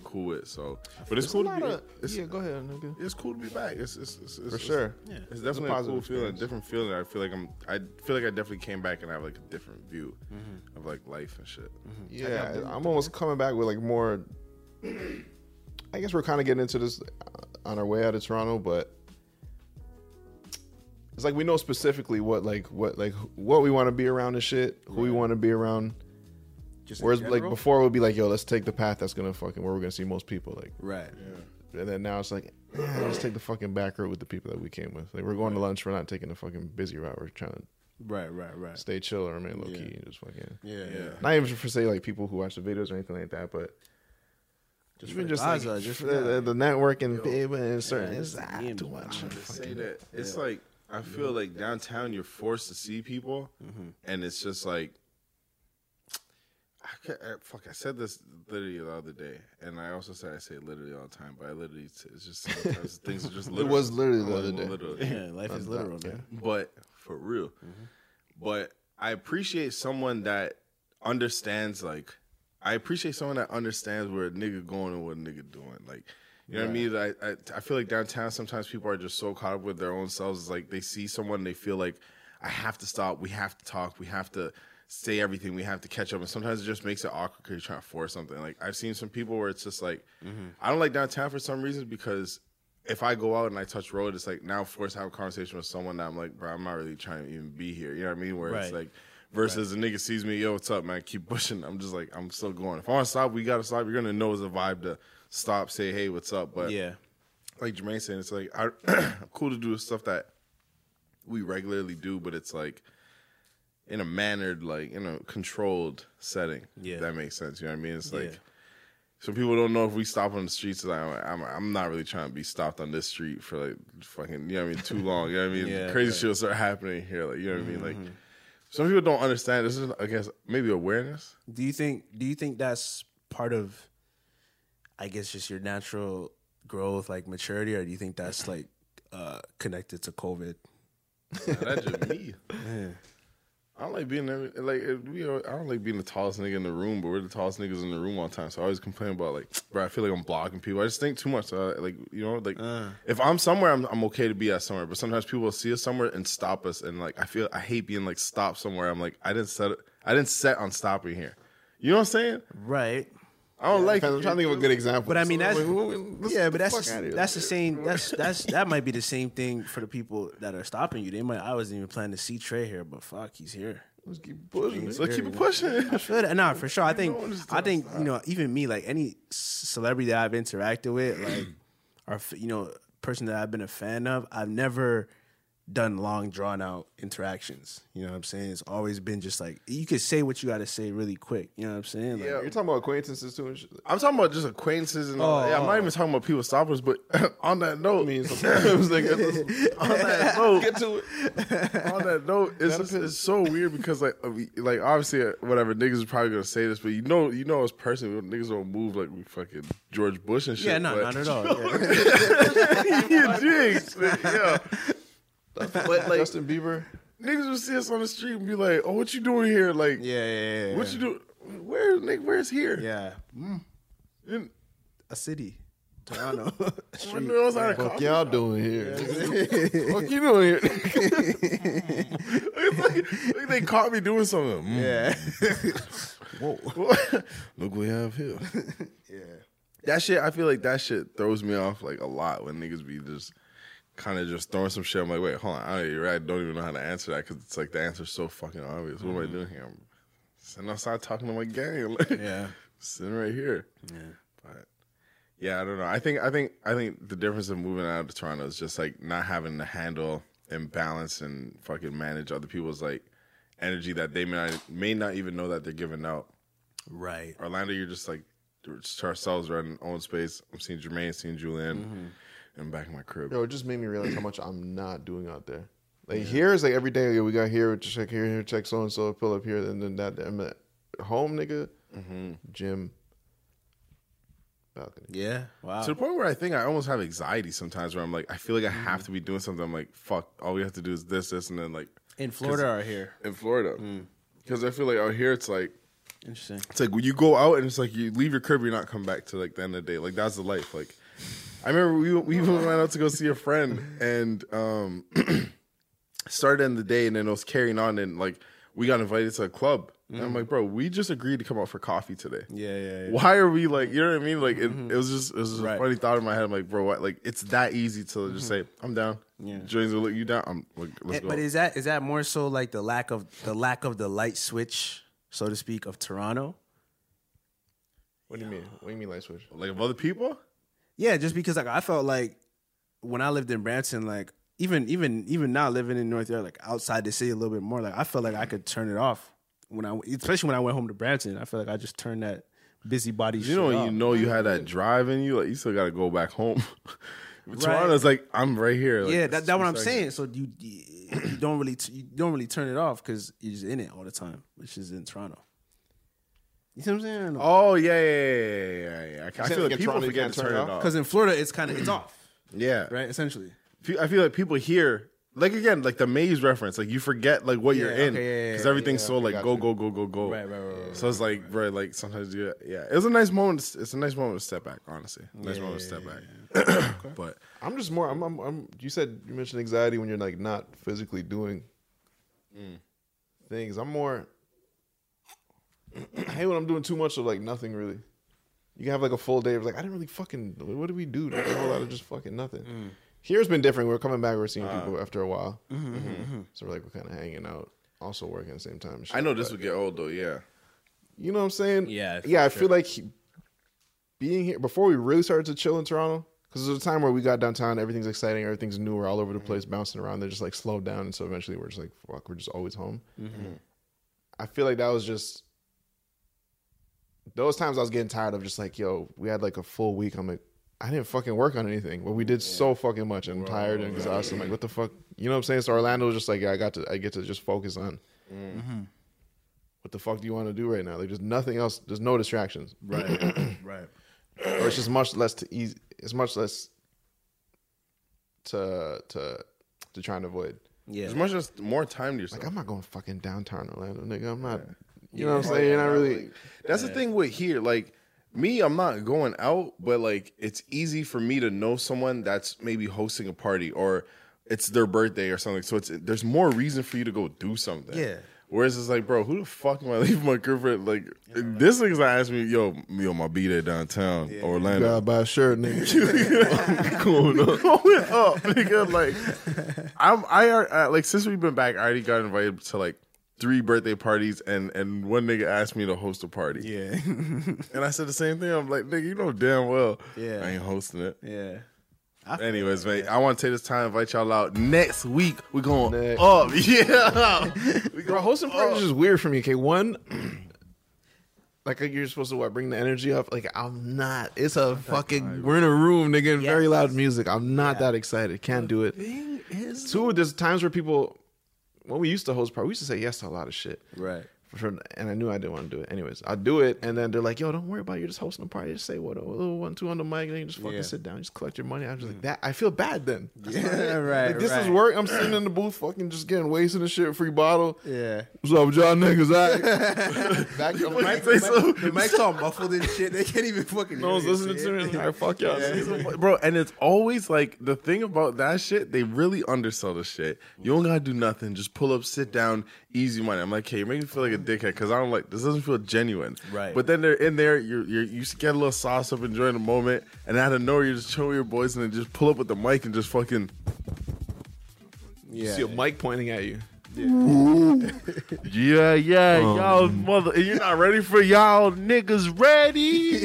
cool with. So, but it's There's cool to be. of- it's, yeah, go ahead, nigga. it's cool to be back. It's, it's, it's, it's For it's- sure. Yeah. It's definitely a, positive cool feeling, a different feeling. I feel like I'm. I feel like I definitely came back and I have like a different view of like life and shit. Yeah, I'm almost coming back with like more. I guess we're kind of getting into this uh, on our way out of Toronto, but it's like we know specifically what like what like what we want to be around and shit, who we want to be around. Just Whereas like before, it would be like, yo, let's take the path that's gonna fucking where we're gonna see most people. Like, Right. and then now it's like, eh, (clears throat) let's take the fucking back road with the people that we came with. Like, we're going to lunch. We're not taking the fucking busy route. We're trying to Right. Right. Right. stay chill or remain low Yeah. key and just fucking. Yeah. Yeah. Not even for say like people who watch the videos or anything like that, but Just even for just the like just the, the, the networking baby and certain Yeah, it's it's ah, the too game. much. to say that it's like I feel like downtown you're forced to see people, mm-hmm. and it's just like I I, fuck. I said this literally the other day, and I also said I say it literally all the time, but I literally it's just (laughs) sometimes things are just. Literal. It was literally the other day. Literally. Yeah. Life is literal, man. but for real. Mm-hmm. But I appreciate someone that understands. Like, I appreciate someone that understands where a nigga going and what a nigga doing. Like, you know what I mean? I, I I feel like downtown sometimes people are just so caught up with their own selves. It's like they see someone, they feel like I have to stop. We have to talk. We have to say everything. We have to catch up. And sometimes it just makes it awkward because you're trying to force something. Like I've seen some people where it's just like mm-hmm. I don't like downtown for some reason because if I go out and I touch road, it's like now forced to have a conversation with someone that I'm like, bro, I'm not really trying to even be here. You know what I mean? Where it's like versus a nigga sees me, yo, what's up, man? Keep pushing. I'm just like, I'm still going. If I want to stop, we gotta stop. You're gonna know it's a vibe to stop, say, hey, what's up? But Yeah. like Jermaine saying, it's like I, (clears throat) I'm cool to do stuff that we regularly do, but it's like in a mannered, like in a controlled setting. Yeah. if that makes sense. You know what I mean? It's Yeah. like some people don't know if we stop on the streets. Like, I'm, I'm, I'm not really trying to be stopped on this street for like fucking, you know what I mean, too (laughs) long. You know what I mean? Yeah, Crazy right. shit will start happening here. Like, you know what I mean? Like, mm-hmm. some people don't understand. This is, I guess, maybe awareness. Do you think? Do you think that's part of? I guess just your natural growth, like maturity, or do you think that's like uh connected to COVID? Nah, that's just me. (laughs) I I don't like being every, like uh, we. Are, I don't like being the tallest nigga in the room, but we're the tallest niggas in the room all the time. So I always complain about like, bro, I feel like I'm blocking people. I just think too much. Uh, like you know, like if I'm somewhere, I'm I'm okay to be at somewhere. But sometimes people will see us somewhere and stop us, and like I feel I hate being like stopped somewhere. I'm like I didn't set. I didn't set on stopping here. You know what I'm saying? Right. I don't like. It. I'm trying to think of a good example. But I mean, that's yeah, but that's here. that's the same. That's that's that might be the same thing for the people that are stopping you. They might. I wasn't even planning to see Trey here, but fuck, he's here. Let's keep pushing. Let's so keep it pushing. I feel that. Nah, for sure. I think. I think you know, even me, like any celebrity that I've interacted with, like, (clears throat) or you know, person that I've been a fan of, I've never done long drawn out interactions. You know what I'm saying? It's always been just like you could say what you got to say really quick. You know what I'm saying? Like, Yeah, you're talking about acquaintances too. I'm talking about just acquaintances and all Oh, that. Yeah, I'm not oh. even talking about people stoppers. but (laughs) on that note, (laughs) I mean, sometimes like, (laughs) on that note, get to it. on that note, it's, just, it's so weird because like uh, like obviously uh, whatever niggas is probably gonna say this, but you know you know as person niggas don't move like we fucking George Bush and shit. Yeah, no, but, not at all. Yeah. you jigs, man, yeah. But (laughs) like Justin Bieber. niggas will see us on the street and be like, "Oh, what you doing here? Like, yeah, yeah, yeah. what you do? Where, nigga? Where's here? Yeah, And, a city, Toronto. (laughs) (laughs) what else I Fuck y'all doing here? What you doing here? it's like, like they caught me doing something. Mm. yeah. Look what we have here. Yeah. That shit, I feel like that shit throws me off like a lot when niggas be just kind of just throwing some shit. I'm like, wait, hold on, I don't, I don't even know how to answer that because it's like the answer's so fucking obvious. What am I mm-hmm. doing here? I'm sitting outside talking to my gang. (laughs) Like, Yeah. sitting right here. Yeah. But yeah, I don't know. I think I think I think the difference of moving out of Toronto is just like not having to handle and balance and fucking manage other people's like energy that they may not, may not even know that they're giving out. Right. Orlando, you're just like just ourselves, we're in our own space. I'm seeing Jermaine, seeing Julian, mm-hmm. And I'm back in my crib. Yo, it just made me realize how much I'm not doing out there. Like here is like every day. Yo, we got here, check here, here, check so and so, pull up here, and then that. I'm at home, nigga. Mm-hmm. Gym. Balcony. Yeah. Wow. To the point where I think I almost have anxiety sometimes, where I'm like, I feel like I have to be doing something. I'm like, fuck, all we have to do is this, this, and then like in Florida or here? in Florida, mm. because I feel like out here it's like Interesting. It's like when you go out and it's like you leave your crib, you're not come back to like the end of the day. Like that's the life. Like I remember we we even (laughs) went out to go see a friend and um (clears throat) started in the day and then it was carrying on and like we got invited to a club. And I'm like, bro, we just agreed to come out for coffee today. Yeah, yeah, yeah. Why are we like, you know what I mean? Like, it, it was just, it was just Right. a funny thought in my head. I'm like, bro, what? Like, it's that easy to just say, I'm down. Yeah. Joins will look you down. I'm, like, let's Eh, go. But is that is that more so like the lack of the lack of the light switch, so to speak, of Toronto? What do you mean? What do you mean light switch? like, of other people? Yeah, just because like I felt like when I lived in Brampton, like even even even now living in North York, like outside the city a little bit more, like I felt like I could turn it off when I, especially when I went home to Brampton. I feel like I just turned that busybody. You know, shit when off. you know you had that drive in you, like you still got to go back home. (laughs) Right. Toronto's like I'm right here. Like, yeah, that, that's what I'm saying. So you (clears throat) you don't really you don't really turn it off because you're just in it all the time, which is in Toronto. You see what I'm saying? Oh yeah, yeah, yeah, yeah, yeah. yeah. I, I feel like like people forget to turn turn it it off? off. Because in Florida, it's kind of it's off, (clears throat) Yeah, right? Essentially. I feel like people here, like again, like the maze reference, like you forget like what you're Yeah, in okay, yeah, yeah, because everything's yeah, so like got go go go go go. Right, right, right, right, So it's like, bro, like sometimes you, yeah, it was a nice moment. It's a nice moment to step back. Honestly, nice moment to step back. (clears throat) but I'm just more. I'm, I'm. I'm. You said you mentioned anxiety when you're like not physically doing mm. things. I'm more. (clears throat) I hate when I'm doing too much of like nothing really. You can have like a full day of like I didn't really fucking. What did we do? Like, a whole lot of just fucking nothing. Mm. Here's been different. We're coming back. We're seeing uh. people after a while. Mm-hmm, mm-hmm, mm-hmm. So we're like we're kind of hanging out, also working at the same time. shit. I know this would get old though. Yeah, You know what I'm saying? Yeah, Yeah, I sure. feel like he- being here before we really started to chill in Toronto, because there's a time where we got downtown, everything's exciting, everything's new, we're all over the place, bouncing around. They're just like slowed down, and so eventually we're just like, fuck, we're just always home. I feel like that was just those times I was getting tired of just like, yo, we had like a full week. I'm like, I didn't fucking work on anything, but we did so fucking much. I'm tired and exhausted. I'm like, what the fuck? You know what I'm saying? So Orlando was just like, yeah, I got to, I get to just focus on mm-hmm. Mm-hmm. what the fuck do you want to do right now? Like, there's nothing else. There's no distractions, Right, right. (clears throat) or it's just much less to easy. It's much less to to to try and avoid. Yeah. There's much just more time to yourself. Like I'm not going fucking downtown Orlando, nigga. I'm not. You know what I'm saying? You're not really. That's the thing with here. Like me, I'm not going out, but like it's easy for me to know someone that's maybe hosting a party or it's their birthday or something. So it's there's more reason for you to go do something. Yeah. Whereas it's like, bro, who the fuck am I (laughs) leaving my girlfriend? Like this nigga's not asking me, yo, yo, my B day downtown Orlando. Gotta buy a shirt, nigga. going up, going up, nigga. Like, I'm, I, are- uh, like, since we've been back, I already got invited to like three birthday parties, and and one nigga asked me to host a party, Yeah. (laughs) and I said the same thing. I'm like, nigga, you know damn well, Yeah. I ain't hosting it. yeah. Anyways, mate, I want to take this time to invite y'all out. Next week, we're going Next. up. Yeah. (laughs) we Bro, hosting parties is weird for me. Okay, one, (clears throat) like you're supposed to what bring the energy up. Like I'm not. It's a fucking. We're in a room, nigga, and very loud music. I'm not that excited. Can't do it. Two, there's times where people, when we used to host parties, we used to say yes to a lot of shit. Right. For, and I knew I didn't want to do it. Anyways, I do it, and then they're like, "Yo, don't worry about it. You're just hosting a party. Just say what a little one, two on the mic, and then you just fucking Yeah. sit down, just collect your money." I'm just like mm. that. I feel bad then. (laughs) Yeah, right. Like, this is right. work. I'm sitting in the booth, fucking just getting wasted and shit, free bottle. Yeah. What's up with y'all niggas? I (laughs) Back your (laughs) mic. say so. The mic's all muffled and shit. They can't even fucking. No one's listening say to me. Right, fuck y'all. bro and it's always like the thing about that shit they really undersell the shit you don't gotta do nothing just pull up sit down easy money i'm like hey you're making me feel like a dickhead because i don't like this doesn't feel genuine Right. but then they're in there you're, you're you get a little sauce up enjoying the moment and out of nowhere you're just chilling with your boys and then just pull up with the mic and just fucking You see a mic pointing at you. yeah (laughs) yeah um, y'all mother you're not ready for y'all niggas ready (laughs)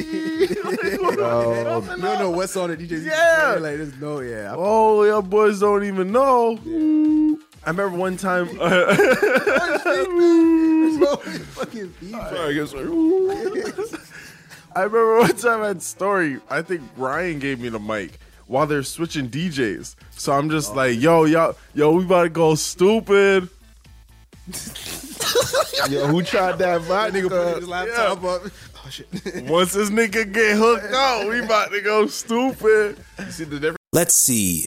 (laughs) um, You don't know what's on it. You just Yeah. Like there's no. Yeah. I- Oh, y'all boys don't even know. I remember one time. (laughs) no fucking. (laughs) I remember one time at Story, I think Ryan gave me the mic while they're switching DJs. So I'm just oh. like, yo, yo, yo, we about to go stupid. Yo, who tried that That nigga put his laptop up. Oh shit. (laughs) Once this nigga get hooked up, we about to go stupid. You see the difference? Let's see.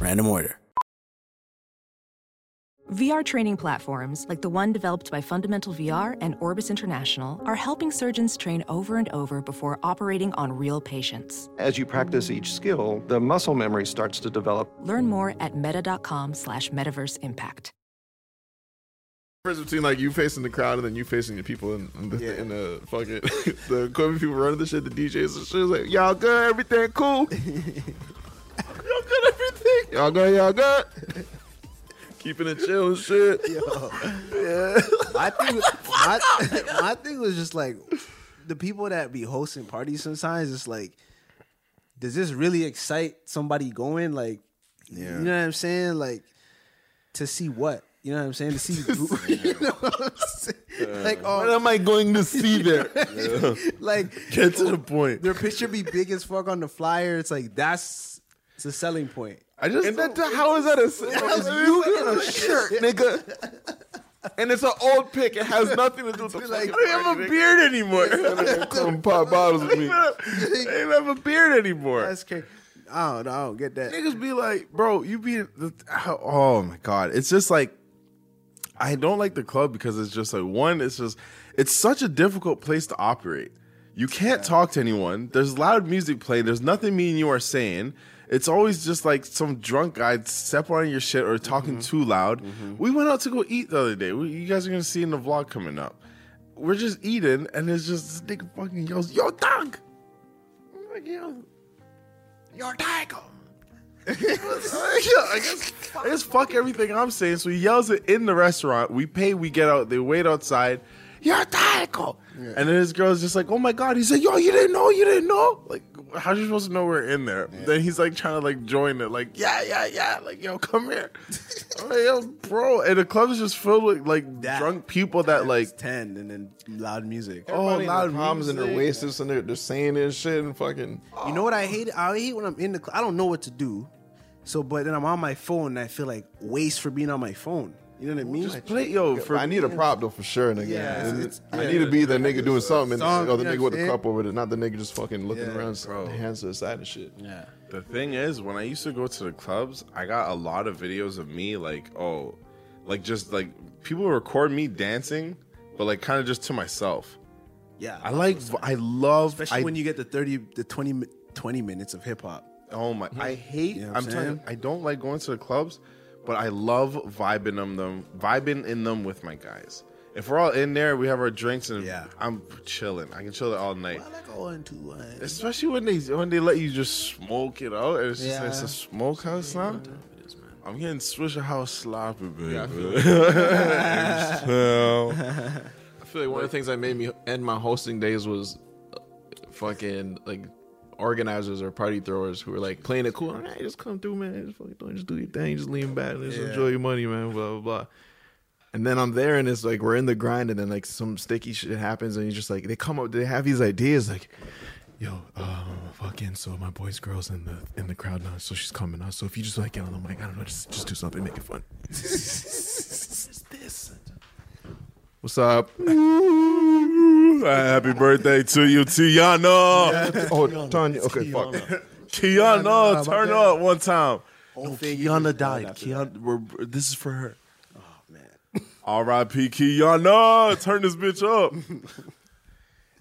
random order. VR training platforms, like the one developed by Fundamental VR and Orbis International, are helping surgeons train over and over before operating on real patients. As you practice each skill, the muscle memory starts to develop. Learn more at meta.com slash metaverse impact. difference between like you facing the crowd and then you facing the people in, in the, in the fucking (laughs) the equipment people running the shit, the DJs and shit. Like y'all good, everything cool. (laughs) y'all good, everything. Y'all good, y'all good. (laughs) Keeping it chill and shit. My thing, my, my thing was just like the people that be hosting parties. Sometimes it's like, does this really excite somebody going? Like, you know what I'm saying? Like, to see what? You know what I'm saying? To see, (laughs) you know what I'm saying? Like, What oh, am I going to see (laughs) there? like Get to the point. their picture be big as fuck on the flyer. It's like that's it's a selling point. I just and that, how is that a, it's you in a shirt, nigga? And it's an old pic. It has (laughs) nothing to do with the like- I don't have a party, beard anymore. Come pop bottles with me. (laughs) I don't have a beard anymore. That's crazy. I don't. I don't get that. Niggas be like, bro, you be the, oh my god, it's just like I don't like the club because it's just like one, it's just it's such a difficult place to operate. You can't talk to anyone. There's loud music playing. There's nothing me and you are saying. It's always just like some drunk guy stepping on your shit or talking mm-hmm. too loud. Mm-hmm. We went out to go eat the other day. We, you guys are gonna see in the vlog coming up. We're just eating, and it's just this nigga fucking yells, "Yo, dog!" I'm like, yo, yo, dog. yeah, (laughs) I guess I guess fuck everything I'm saying. So he yells it in the restaurant. We pay, we get out, they wait outside. You're Taiko. And then his girl's just like, oh my god. He said, yo, you didn't know, you didn't know. Like, how's you supposed to know we're in there? Then he's like trying to like join it, like, yeah, yeah, yeah. Like, yo, come here. (laughs) I'm like, yo, bro. And the club is just filled with like That- drunk people that like It's ten and then loud music. oh Everybody in oh, loud their palms and their music. waists and they're, they're saying this shit and fucking. You know what I hate? I hate when I'm in the. Cl- I don't know what to do. So, but then I'm on my phone and I feel like waste for being on my phone. You know what I mean? Just play yo for I need a prop though for sure, nigga. Yeah, And it's- I need to be the nigga doing something, and Song, or the you know nigga with I'm the cup over it, not the nigga just fucking looking Yeah, around, bro. hands to the side and shit. Yeah. The thing is, when I used to go to the clubs, I got a lot of videos of me like, oh, like just like people record me dancing, but like kind of just to myself. Yeah. I like, I love, especially I, when you get the 30 the 20 20 minutes of hip hop. oh my, I mm-hmm. hate. You know I'm I'm telling, saying? I don't like going to the clubs, but I love vibing them, them, vibing in them with my guys. If we're all in there, we have our drinks and Yeah. I'm chilling. I can chill there all night. I like going to one. Especially when they when they let you just smoke it out. and It's just Yeah. it's a smokehouse now. I'm getting Swisher House sloppy, baby. Well, (laughs) I feel like one of the things that made me end my hosting days was fucking like organizers or party throwers who are like playing it cool. All right, just come through, man. Just fucking don't just do your thing. Just lean back. Just enjoy your money, man. Blah blah blah. And then I'm there, and it's like we're in the grind, and then like some sticky shit happens, and you're just like they come up, they have these ideas like, yo, um, fucking, so my boy's girl's in the in the crowd now, so she's coming out. So if you just like get on the mic, I don't know, just just do something, make it fun. (laughs) this. What's up? happy birthday to you, Tiana. Oh, Tanya. Okay, fuck. Kiana, turn up one time. Oh, Kiana died. Kiana, we're, this is for her. Oh man. R.I.P. Kiana. Turn this bitch up.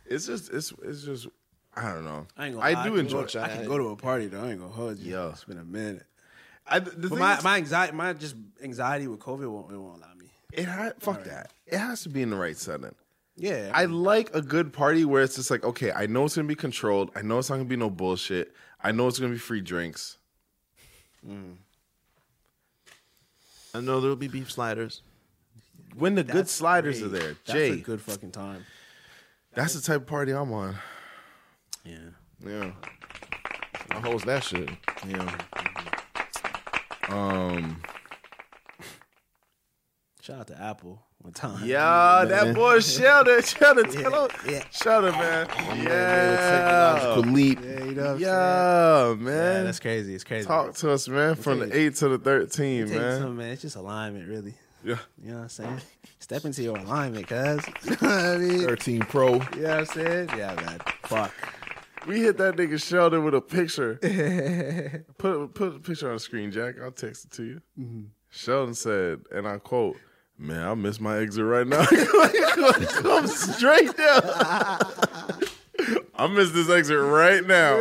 it's just, it's, it's just, I don't know. I, ain't gonna lie, do can enjoy. go, I can go to a party though. I ain't gonna hold you. Yo. It's been a minute. I, the But thing my, is- my anxiety, my just anxiety with COVID won't, it won't allow me. It ha- fuck that. It has to be in the right setting. Yeah, I like a good party where it's just like, okay, I know it's gonna be controlled. I know it's not gonna be no bullshit. I know it's gonna be free drinks. I know there'll be beef sliders. When the good sliders are there, That's Jay, a good fucking time. that's the type of party I'm on. Yeah. Yeah, I host that shit. yeah. Um, Shout out to Apple one time. yeah, (laughs) that boy Sheldon, (laughs) Sheldon, tell him, yeah. Sheldon, man, yeah, leap. Yeah, you know what I'm saying? yeah, Yeah, man. that's crazy. It's crazy. Talk to us, man, from the eight to the thirteen, Tell man. something, man. It's just alignment, really. Yeah. You know what I'm saying? Step into your alignment, cuz. (laughs) You know I mean? 13 Pro. You know I'm saying? Yeah, man. Fuck. We hit that nigga Sheldon with a picture. put put a picture on the screen, Jack. I'll text it to you. Mm-hmm. Sheldon said, and I quote, "Man, I miss my exit right now. (laughs) Come straight down. I miss this exit right now,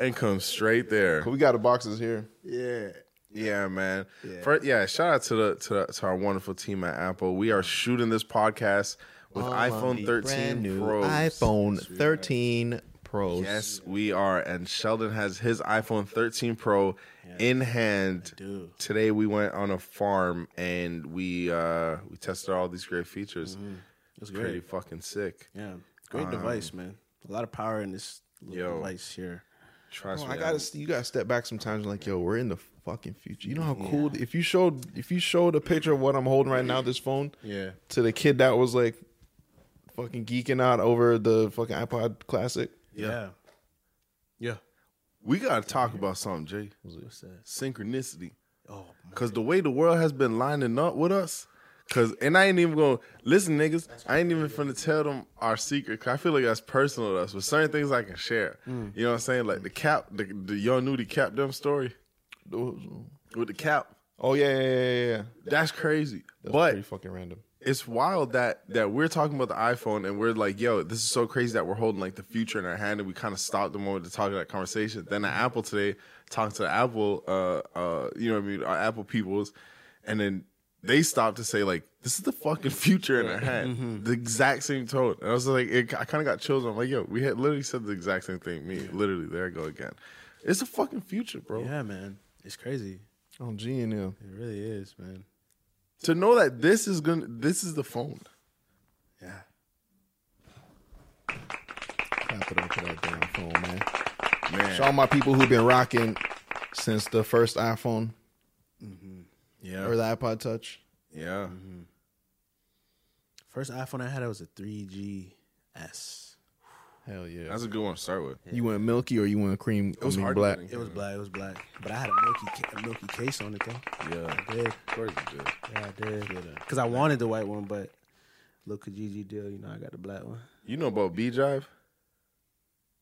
and come straight there. We got the boxes here. Yeah. Yeah, man. Yeah. yeah, shout out to the, to the to our wonderful team at Apple. We are shooting this podcast with iPhone 13 Pros. iPhone 13 Pros. Yes, we are. And Sheldon has his iPhone 13 Pro in hand. Today we went on a farm and we uh we tested all these great features. Mm-hmm. It was Pretty great. fucking sick. Yeah. Great device, man. A lot of power in this little Yo. device here. Trust Oh, me. I gotta, you gotta step back sometimes. Like, yo, we're in the fucking future. You know how cool? If you showed, if you showed a picture of what I'm holding right now, this phone, Yeah. to the kid that was like, fucking geeking out over the fucking iPod Classic. Yeah. Yeah. We gotta talk about something, Jay. What's that? Synchronicity. Oh, Cause the way the world has been lining up with us. Cause and I ain't even gonna listen, niggas. I ain't even finna tell them our secret. Cause I feel like that's personal to us. But certain things I can share. Mm. You know what I'm saying? Like the cap, the, the young nudie cap them story with the cap. Oh yeah, yeah, yeah, yeah. yeah. That's crazy. That's but pretty fucking random. It's wild that that we're talking about the iPhone and we're like, yo, this is so crazy that we're holding like the future in our hand and we kind of stopped the moment to talk that conversation. Then at Apple today, talking to the Apple, uh, uh, you know what I mean, our Apple peoples, and then they stopped to say like, this is the fucking future in our hand. The exact same tone. And I was like, it, I kind of got chills. I'm like, yo, we had literally said the exact same thing. Me, literally, there I go again. It's a fucking future, bro. Yeah, man. It's crazy. Oh, G and L. It really is, man. To know that this is gonna, this is the phone. Yeah. Clap it up to that damn phone, man. Man, Shout out my people who've been rocking since the first iPhone mm-hmm. yeah, or the iPod Touch. yeah. Mm-hmm. First iPhone I had, it was a 3GS. Hell yeah. That's a good one to start with. you went milky or you went cream? It was I mean, hard black. It was black. It was black. But I had a milky, ca- a milky case on it though. Yeah, I did. of course you did. Yeah, I did. Because I wanted the white one, but look at Gigi deal. You know, I got the black one. You know about B Drive?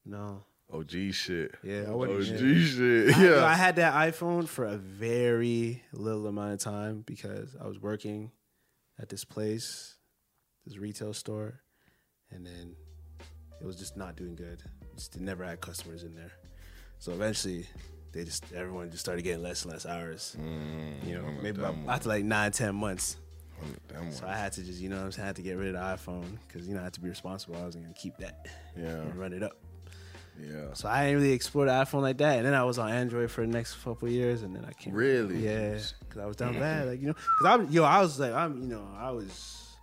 No. OG shit. Yeah, I OG wouldn't. shit. I, yo, I had that iPhone for a very little amount of time because I was working at this place, this retail store, and then it was just not doing good. Just they never had customers in there. So eventually, they just everyone just started getting less and less hours. you know, maybe after like nine, ten months. So. I had to just, you know, what I'm saying, I had to get rid of the iPhone because you know I had to be responsible. I wasn't gonna keep that Yeah. and run it up. Yeah. So I didn't really explore the iPhone like that. And then I was on Android for the next couple of years, and then I came. Really? Yeah, because I was down bad, like you know, because I, yo, I was like, I'm, you know, I was,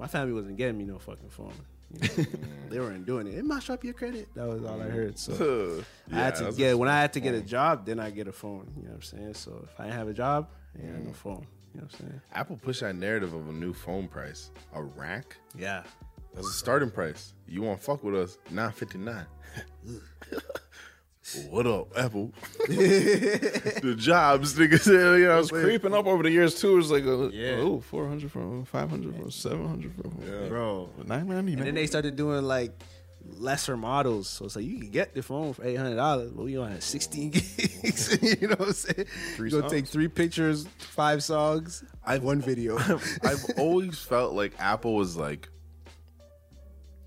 my family wasn't getting me no fucking phone. You know? they weren't doing it. It must up your credit. That was all I heard. So (laughs) I had to get when I had to get a job, then I get a phone. You know what I'm saying? So if I didn't have a job, I ain't no phone. You know what I'm saying? Apple pushed that narrative of a new phone price. A rack? Yeah. That's the starting price. You want to fuck with us? Nine fifty nine. (laughs) what up, Apple? (laughs) the jobs, nigga. Said, you know, It was creeping up over the years too. It was like a, Yeah. oh, 400 from 500 from 700 from yeah. Bro. 990. And then they started doing like lesser models. So it's like you can get the phone for eight hundred dollars, but we only have sixteen gigs. (laughs) you know what I'm saying? Three you gonna take three pictures, five songs, I've, one video. (laughs) I've always felt like Apple was like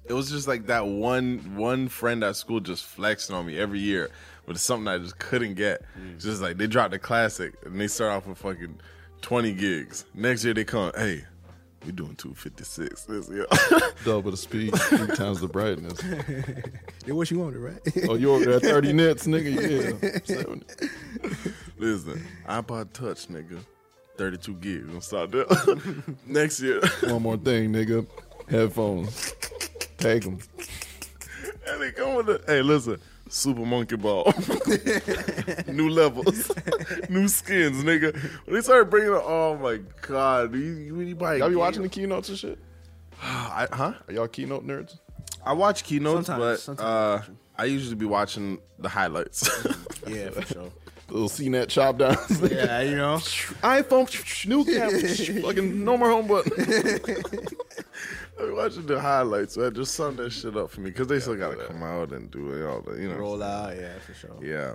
it was just like that one one friend at school just flexing on me every year with something I just couldn't get. It's Just like they dropped a classic and they start off with fucking twenty gigs. Next year they come, hey, we doing two fifty six this year. (laughs) double the speed, three times the brightness. (laughs) They what you wanted, right? Oh, you over there 30 (laughs) nits, nigga? Yeah. 70. Listen, iPod Touch, nigga. 32 gigs. Gonna start there. Next year. One more thing, nigga. Headphones. Take them. And they come with the hey, listen, Super Monkey Ball, (laughs) new levels, (laughs) new skins, nigga. When they started bringing it, oh my god, you, you, you buy a Y'all be watching the keynotes and shit? (sighs) I, huh? Are y'all keynote nerds? I watch keynotes, Sometimes- but sometimes I uh. I usually be watching the highlights. (laughs) yeah, for sure. Little CNET chop downs. Yeah, you know. iPhone, new camera, fucking no more home button. I be watching the highlights. I just sum that shit up for me because they still gotta come out and do it all the, you know. Roll out, yeah, for sure. Yeah.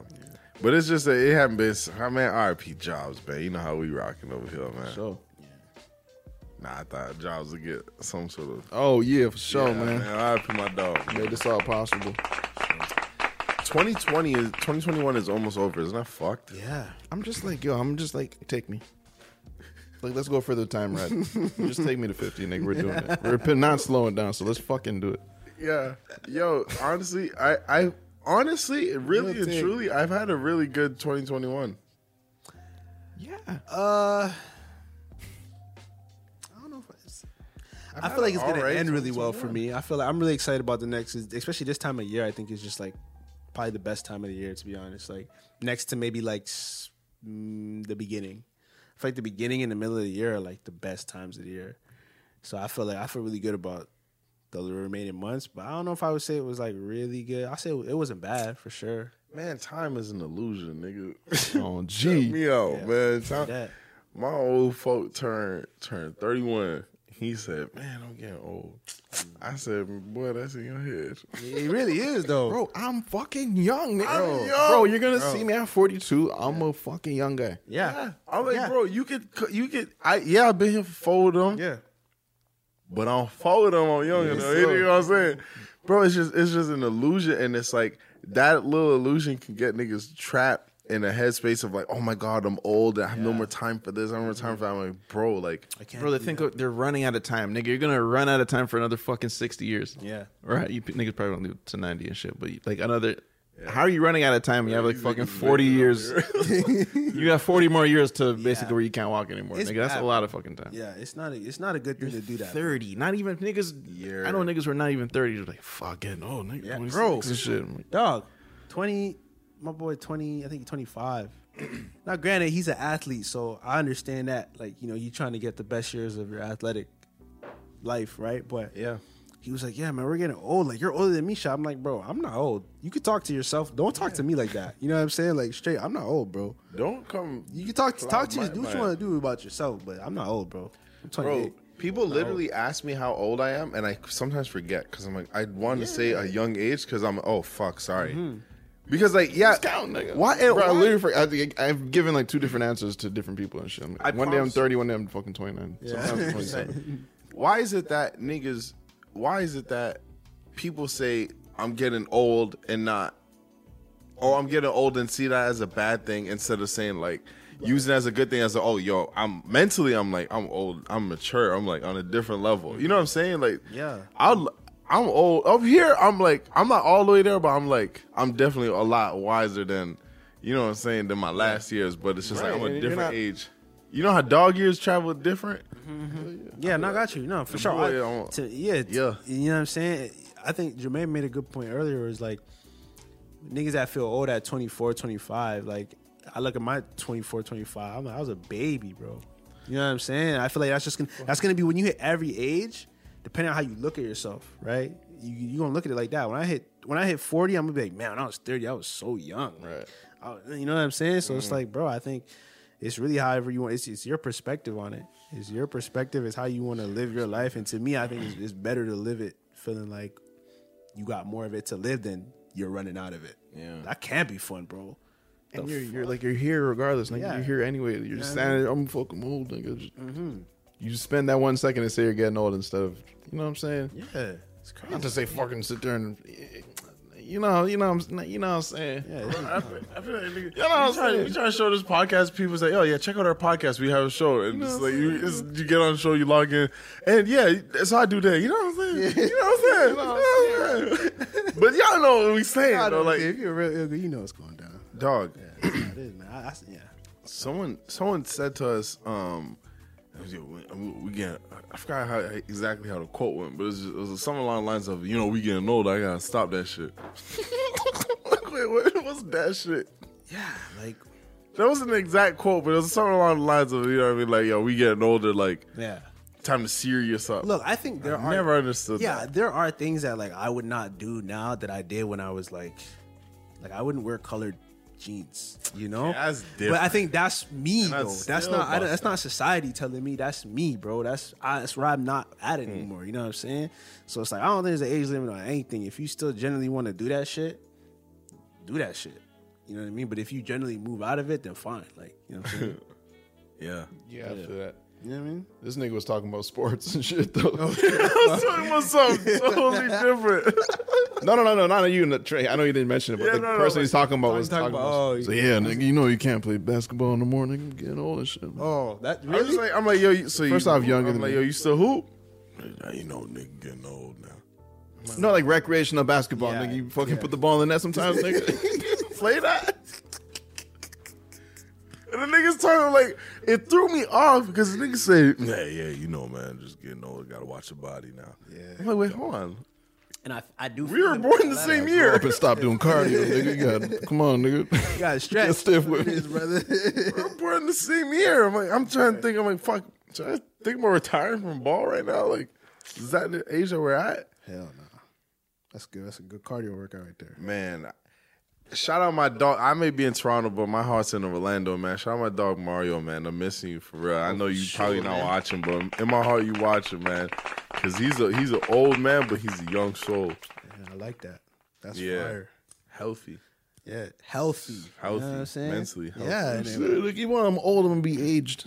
But it's just that it haven't been. I mean, RP Jobs, man. You know how we rocking over here, man. So, Nah, I thought Jobs would get some sort of. oh yeah, for sure, Yeah, man. RP my dog. Made this all possible. 2020 is 2021 is almost over. Isn't that fucked? Yeah. I'm just like, yo, I'm just like, take me. Like, let's go for the time ride. (laughs) just take me to 50, nigga. We're doing it. We're not slowing down, so let's fucking do it. Yeah. Yo, honestly, I, I honestly, really and thing. truly, I've had a really good 2021. Yeah. Uh, I don't know if it's. I feel like it's gonna alright end really well for 2021. me. I feel like I'm really excited about the next, especially this time of year. I think it's just like probably the best time of the year to be honest. Like next to maybe like s- mm, the beginning. I feel like the beginning and the middle of the year are like the best times of the year. So I feel like I feel really good about the remaining months. But I don't know if I would say it was like really good. I say it wasn't bad for sure. Man, time is an illusion, nigga. Oh, (laughs) Check me out, man. Time, my old folk turned turned 31. He said, "Man, I'm getting old." I said, "Boy, that's in your head." It really is though. Bro, I'm fucking young, nigga. I'm Bro, young. bro, you're gonna see me at 42. I'm a fucking young guy. Yeah. I'm like, Yeah. bro, you could, you could. I yeah, I've been here for four of them. Yeah. but I don't fuck with them. I'm younger. though. You know what I'm saying, bro? It's just it's just an illusion, and it's like that little illusion can get niggas trapped in a headspace of like, oh my god, I'm old. I have no more time for this. I have no more time for that. I'm like, bro, like, Bro, they think they're running out of time, nigga. You're gonna run out of time for another fucking sixty years. Yeah. right. You niggas probably don't live to ninety and shit, but like another. How are you running out of time? You have like fucking forty years. (laughs) (laughs) you got forty more years to basically where you can't walk anymore. It's nigga, that's a lot of fucking time. Yeah, it's not a, it's not a good thing to do that. Thirty, not even niggas. Yeah. I know niggas who are not even thirty. They're like fucking, getting old, nigga. Yeah, bro. and shit. I'm like, Dog, twenty. My boy, twenty. I think twenty five. (clears throat) now, granted, he's an athlete, so I understand that. Like, you know, you're trying to get the best years of your athletic life, right? But yeah, he was like, "Yeah, man, we're getting old. Like, you're older than me." Shot. I'm like, "Bro, I'm not old. You could talk to yourself. Don't talk to me like that. You know what I'm saying? Like, straight. I'm not old, bro. don't come, You can talk to, talk to my- you. Do what you want to do about yourself, but I'm not old, bro. I'm 28. bro. People literally ask me how old I am, and I sometimes forget because I'm like, I want to say a young age because I'm, oh fuck, sorry. Mm-hmm. Because like, yeah, count, nigga. why? and Bro, I why- literally, for, I, think I've given like two different answers to different people and shit. I'm like, I one day I'm promise- 30, one day I'm fucking 29. Sometimes I'm (laughs) 27. why is it that niggas why is it that people say i'm getting old and not or i'm getting old and see that as a bad thing instead of saying like using it as a good thing as a, oh yo i'm mentally i'm like i'm old i'm mature i'm like on a different level you know what i'm saying like Yeah. i'll i'm old up here i'm like i'm not all the way there but i'm like i'm definitely a lot wiser than you know what i'm saying than my last years but it's just Right, like i'm a different not- age you know how dog years travel different Yeah, no, I got you. No, for sure. boy, I- I to- yeah, Yeah. You know what I'm saying? I think Jermaine made a good point earlier. Is like niggas that feel old at 24, 25. Like I look at my 24, 25. I'm like, I was a baby, bro. You know what I'm saying? I feel like that's just gonna that's gonna be when you hit every age, depending on how you look at yourself, right? You you gonna look at it like that. When I hit when I hit 40, I'm gonna be like, man, when I was 30, I was so young. Right. I- you know what I'm saying? So it's mm-hmm. like, bro, I think it's really however you want. It's, it's your perspective on it. It's your perspective. It's how you want to live your life. And to me, I think it's, it's better to live it feeling like you got more of it to live than you're running out of it. Yeah. that can't be fun, bro. And you're, you're like you're here regardless. Nigga. Yeah. You're here anyway. You're just standing. there, I'm fucking old, nigga. Just- You just spend that one second and say you're getting old instead of you know what I'm saying. Yeah, it's crazy. Not to say fucking sit there and you know you know what I'm you know what I'm saying. Yeah, I feel, I feel like nigga, you know, we trying, we trying to show this podcast. People say, "Oh yeah, check out our podcast. We have a show." And it's like you, it's, you get on the show, you log in, and yeah, that's how I do that. You know what I'm saying? You know what I'm saying? (laughs) You know what I'm saying? (laughs) but y'all know what we saying. I though. don't Like, if you're real, ill, you know what's going down. dog, That's it is, man. I, I, yeah. someone someone said to us, um, we, get. I forgot how exactly how the quote went, but it was, just, it was something along the lines of, you know, we getting old. I gotta stop that shit. (laughs) Wait, what, what's that shit? Yeah, like That wasn't an exact quote, but it was something along the lines of, you know what I mean? Like, yo, we getting older, like, yeah. time to serious up. Look, I think there I are never understood Yeah, that. there are things that like I would not do now that I did when I was like, like I wouldn't wear colored jeans, you know. Yeah, that's But. I think that's me And though. that's That's not. I, that's not society telling me. That's me, bro. That's I, that's where I'm not at Hmm. anymore. You know what I'm saying? So it's like I don't think there's an age limit on anything. If you still generally want to do that shit, do that shit. You know what I mean? But if you generally move out of it, then fine. Like you know what I'm saying? (laughs) Yeah. Yeah, after that. You know what I mean? This nigga was talking about sports and shit though. (laughs) (laughs) I was talking about something (laughs) totally different. no, no, no, no, not you in the tray. I know you didn't mention it, but Yeah, the no, no, person like- he's talking about was talking talking about, about. oh, so yeah, nigga, you know you can't play basketball in the morning. I'm getting old and shit. Oh, that I was really? like, I'm like, yo, you- so First you, off, younger I'm than like, me. yo, you still hoop? Yeah, you know, nigga getting old now. No, like recreational basketball, Yeah, nigga. You fucking yeah. put the ball in the net sometimes, nigga. Play that. And the niggas talking like it threw me off because the niggas say, "Yeah, yeah, you know, man, just getting old, gotta watch the body now." Yeah, I'm like, wait, hold on. and I, I do. We were born the same year. up and stop doing cardio, nigga. You got come on, nigga. You got (laughs) stretch, Get stiff with me. brother. We're born the same year. I'm like, I'm trying to think. I'm like, fuck. Should I think about retiring from ball right now? Like, is that the age that we're at? Hell no. That's good. That's a good cardio workout right there. Man, shout out my dog. I may be in Toronto, but my heart's in Orlando, man. Shout out my dog Mario, man. I'm missing you for real. I know you probably not watching, but in my heart, you watching, man. Because he's a he's an old man, but he's a young soul. Yeah, I like that. That's Yeah. fire. Healthy. Yeah, healthy. Healthy, You know what I'm saying? mentally healthy. Yeah, and Look, even when I'm old, I'm gonna be aged.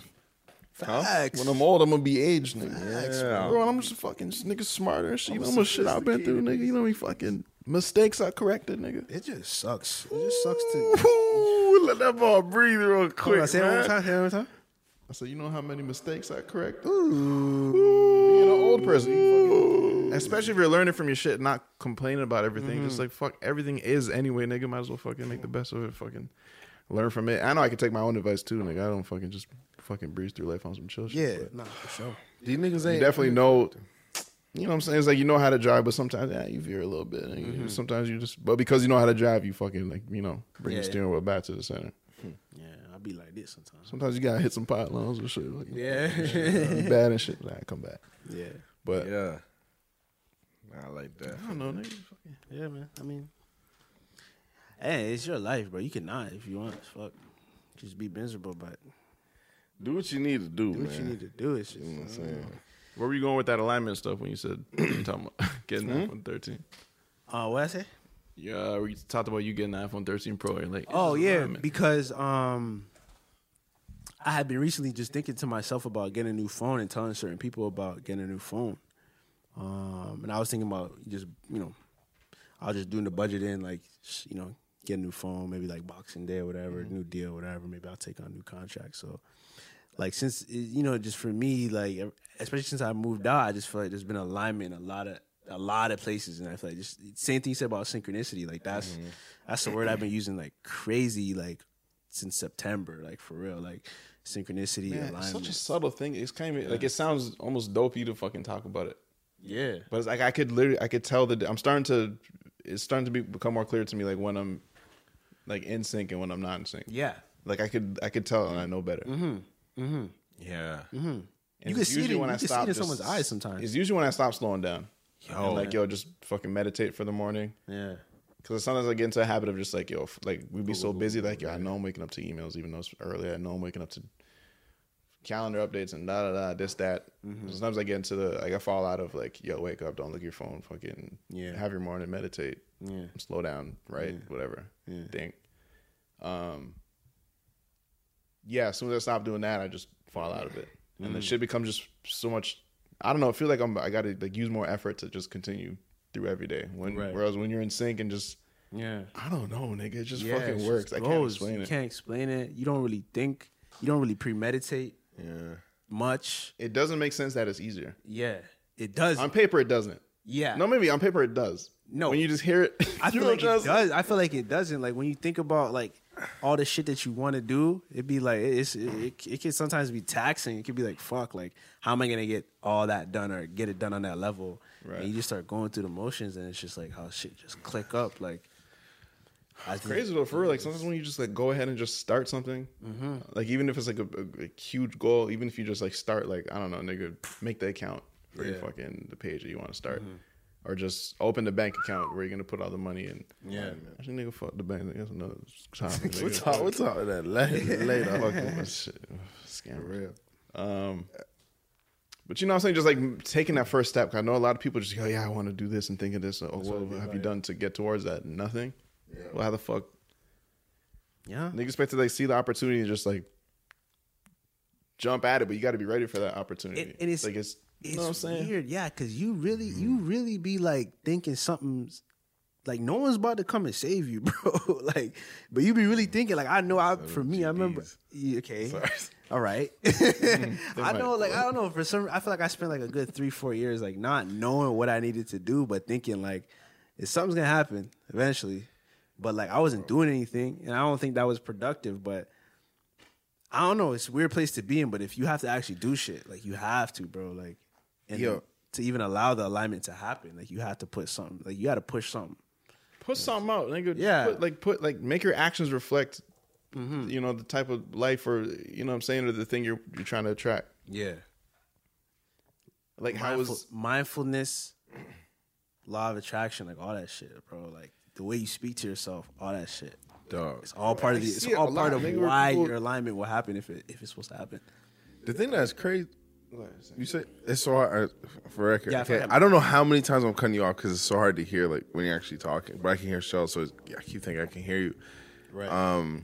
Facts. When I'm old, I'm gonna be aged, nigga. Yeah. Bro, I'm just fucking this nigga smarter and shit. You know how much shit I've been through, nigga. You know how many fucking mistakes I corrected, nigga. It just sucks. It just sucks to. Ooh, let that ball breathe real quick, on, say it one more time. Say it one more time. I said, you know how many mistakes I correct? Ooh. Being an old person, you fucking, especially if you're learning from your shit, not complaining about everything. Just mm-hmm. like fuck, everything is anyway, nigga. Might as well fucking make the best of it. Fucking learn from it. I know I can take my own advice too, nigga. I don't fucking just fucking breeze through life on some chill shit. Yeah, but nah, for sure. These niggas you ain't definitely know. You know what I'm saying? It's like you know how to drive, but sometimes yeah, you veer a little bit. nigga. Mm-hmm. Sometimes you just, but because you know how to drive, you fucking like you know bring your Yeah. steering wheel back to the center. Hmm. Yeah, I'll be like this sometimes. Sometimes you gotta hit some pylons or shit. Like, Yeah, you (laughs) bad and shit. Like, come back. yeah, But Yeah. I like that. I don't know, nigga. Yeah, man. I mean, hey, it's your life, bro. You can not if you want. Fuck, just be miserable, but Do what you need to do, man. do man. what you need to do. It's just, You know what I'm uh, saying? Where were you going with that alignment stuff when you said (clears throat) you talking about (laughs) getting Hmm? iPhone 13? uh, what I say? Yeah, we talked about you getting an iPhone 13 Pro. And like, Oh yeah, because um, I had been recently just thinking to myself about getting a new phone and telling certain people about getting a new phone. Um, and I was thinking about just you know, I was just doing the budget in like you know, get a new phone, maybe like Boxing Day or whatever, new deal, whatever. Maybe I'll take on a new contract. So, like since eh, you know, just for me, like especially since I moved out, I just feel like there's been alignment in a lot of a lot of places, and I feel like just same thing you said about synchronicity. Like that's mm-hmm. that's the word I've been using like crazy, like since September, like for real, like synchronicity, Man, it's alignment. such a subtle thing. It's kind of like it sounds almost dopey to fucking talk about it. yeah, But it's like I could literally, I could tell that I'm starting to, it's starting to be, become more clear to me, like when I'm, like in sync and when I'm not in sync. yeah. Like I could, I could tell and I know better. Mm-hmm. Yeah. And You can see it when you I can see it in someone's eyes sometimes. It's usually when I stop slowing down. Yo. And like yo, just fucking meditate for the morning. Yeah. Because sometimes I get into a habit of just like yo, like we'd be so busy. Like yo, I know I'm waking up to emails, even though it's early. I know I'm waking up to calendar updates and da da da this that. Mm-hmm. Sometimes I get into the like I fall out of like yo, wake up, don't look at your phone, fucking Yeah. have your morning, meditate, Yeah. slow down, right, whatever, Yeah. think. Um, yeah, as soon as I stop doing that, I just fall out of it, and Mm. the shit becomes just so much. I don't know. I feel like I'm. I got to like use more effort to just continue through every day. When Right. whereas when you're in sync and just Yeah. I don't know, nigga, it just Yeah, fucking works. just I can't goes. explain you it. can't explain it. You don't really think. You don't really premeditate Yeah. much. It doesn't make sense that it's easier Yeah, it does. on paper. It doesn't. yeah, No, maybe on paper it does. No. when you just hear it, (laughs) I feel like it does. I feel like it doesn't. Like when you think about like all the shit that you want to do, it'd be like it's it, it, it can sometimes be taxing. It could be like fuck, like how am I gonna get all that done or get it done on that level? Right. And you just start going through the motions, and it's just like how shit just click up. Like I It's crazy though, for real. Like sometimes when you just like go ahead and just start something, Mm-hmm. like even if it's like a, a, a huge goal, even if you just like start, like I don't know, nigga, make the account for your Yeah. Mm-hmm. fucking the page that you want to start, or just open the bank account where you're gonna put all the money in. Yeah. actually, nigga, fuck the bank. That's another topic. (laughs) We'll talk, we'll talk about that (laughs) later. later. Fucking that (laughs) shit. Scam. real. Um, but you know what I'm saying? Just like taking that first step. 'cause I know a lot of people just go, yeah, I want to do this and think of this. Oh, what have you done to get towards that? Nothing. Yeah. Well, how the fuck? yeah, Niggas expect to like see the opportunity and just like jump at it, but you got to be ready for that opportunity. And- and it's- like it's, you it's know what I'm saying? weird. Yeah, because you really you mm. really be like thinking something's like no one's about to come and save you, (laughs) bro. like, but you be really thinking like I know. I for me, I remember. Yeah, Okay, (laughs) all right. (laughs) Mm-hmm. I know, like I don't know. For some, I feel like I spent like a good three, four years like not knowing what I needed to do, but thinking like, if something's gonna happen eventually. But like I wasn't doing anything, and I don't think that was productive. But I don't know. It's a weird place to be in, but if you have to actually do shit, like you have to, bro. Like, and Yo. to even allow the alignment to happen, like you have to put something. Like you got to push something. Put something out, nigga. Yeah. Put, like put like make your actions reflect. Mm-hmm. You know the type of life, or you know what I'm saying, or the thing you're you're trying to attract. Yeah. Like how Mindful, was mindfulness, law of attraction, like all that shit, bro. Like the way you speak to yourself, all that shit. Dog. It's all part of the. It's see it all part lot, of nigga, where why people- your alignment will happen if it if it's supposed to happen. The thing that's crazy, you say it's so hard uh, for record. Yeah, okay? for- I don't know how many times I'm cutting you off because it's so hard to hear, like when you're actually talking. But I can hear Shell, so it's, I keep thinking I can hear you. Right. Um,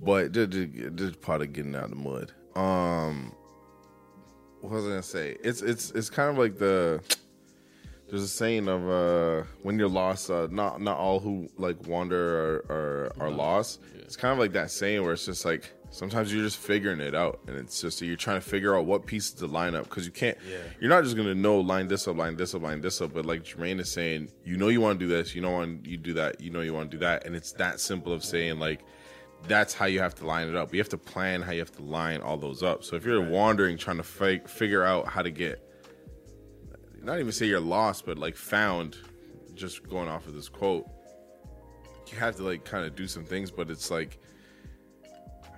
but just, just, just part of getting out of the mud. Um, what was I gonna say? It's it's it's kind of like the there's a saying of uh when you're lost, uh, not not all who like wander are are, are lost. It's kind of like that saying where it's just like sometimes you're just figuring it out, and it's just you're trying to figure out what pieces to line up because you can't. You're not just gonna know line this up, line this up, line this up. But like Jermaine is saying, you know you want to do this, you know want you do that, you know you want to do that, and it's that simple of saying like that's how you have to line it up. You have to plan how you have to line all those up. So if you're wandering, trying to fi- figure out how to get, not even say you're lost, but like found, just going off of this quote, you have to like kind of do some things. But it's like,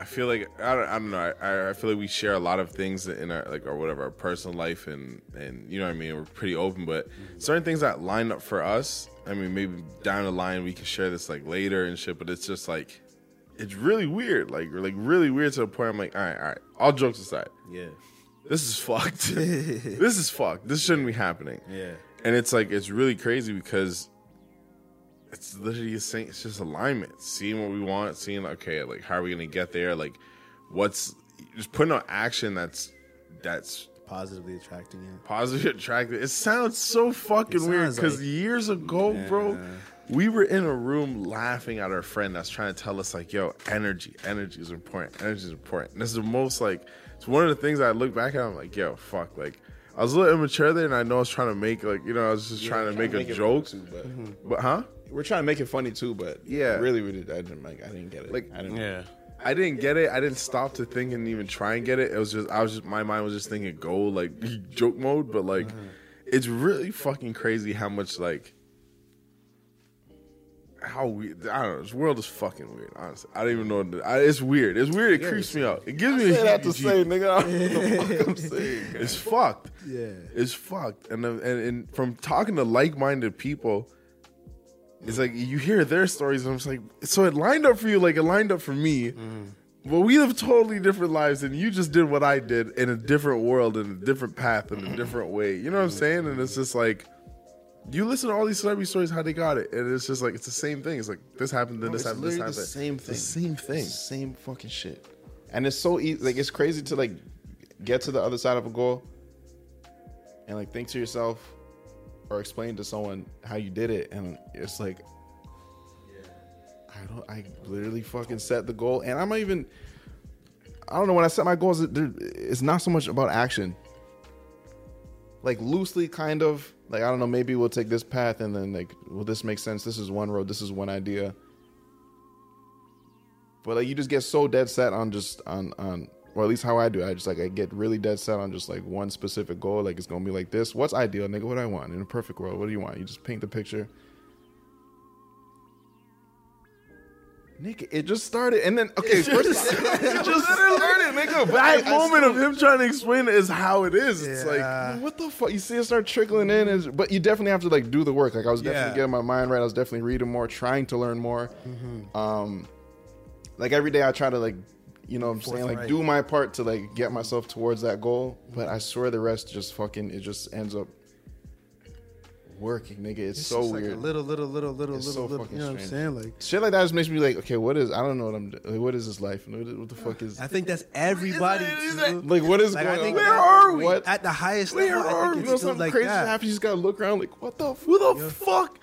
I feel like I don't, I don't know. I, I feel like we share a lot of things in our like or whatever our personal life and and you know what I mean. We're pretty open, but certain things that line up for us. I mean, maybe down the line we can share this like later and shit. But it's just like it's really weird, like like really weird to the point. I'm like, all right, all right. All jokes aside, Yeah. this is fucked. (laughs) this is fucked. This shouldn't be happening. Yeah. And it's like it's really crazy because it's literally a saying it's just alignment. Seeing what we want, seeing okay, like how are we gonna get there? Like what's just putting on action that's that's Positively attracting you. positive attractive. It sounds so fucking It weird because like- years ago, bro, we were in a room laughing at our friend that's trying to tell us like, "Yo, energy, energy is important. Energy is important." And this is the most like it's one of the things I look back at. I'm like, "Yo, fuck!" Like I was a little immature there, and I know I was trying to make like you know I was just trying to make a joke, too, but but huh? We're trying to make it funny too. But Yeah. really, we did. I didn't like. I didn't get it. Like- I didn't. Yeah. I didn't get it. I didn't stop to think and even try and get it. It was just I was just my mind was just thinking go like (laughs) joke mode, but like it's really fucking crazy how much like how we I don't know. This world is fucking weird. Honestly, I don't even know. What to, I, it's weird. It's weird. It creeps me out. It gives me. Say a that to heebie-jeebie. say, nigga. I don't know what the fuck I'm (laughs) saying. It's fucked. Yeah. It's fucked. And, uh, and and from talking to like minded people, it's like you hear their stories, and I'm just like, so it lined up for you, like it lined up for me. Mm-hmm. But we live totally different lives, and you just did what I did in a different world, in a different path, in a mm-hmm. different way. You know what I'm mm-hmm. saying? And it's just like, you listen to all these celebrity stories, how they got it, and it's just like it's the same thing. It's like this happened, then this It's happened, this happened. the same thing. The same thing. Same fucking shit. And it's so easy. Like it's crazy to like get to the other side of a goal and like think to yourself or explain to someone how you did it, and it's like I don't. I literally fucking set the goal, and I'm not even. I don't know when I set my goals. It's not so much about action. Like loosely, kind of. Like I don't know. Maybe we'll take this path, and then like, will this make sense? This is one road. This is one idea. But like, you just get so dead set on just on on. Or at least how I do. it. I just like I get really dead set on just like one specific goal. Like it's gonna be like this. What's ideal, nigga? What do I want in a perfect world? What do you want? You just paint the picture. Nigga, it just started, and then okay, first (laughs) it just started, nigga. That I- moment of him trying to explain it is how it is. It's like what the fuck? You see it start trickling in, is but you definitely have to like do the work. Like I was definitely Yeah. getting my mind right. I was definitely reading more, trying to learn more. Um, like every day I try to like, you know, what I'm saying like Forthright. do my part to like get myself towards that goal. But I swear the rest just fucking it just ends up working, nigga. It's, so just like weird. a little, little, little, little, It's little, so little. fucking You know what I'm strange. saying? Like, Shit like that just makes me like, okay, what is? I don't know what I'm. Like, what is this life? What, what the fuck is? I think that's (laughs) everybody. too. Like what is Like, I going think on? that- are we? What? At the highest Where level, I are we? You know, something like crazy that. happens. You just gotta look around like, what the? who the fuck?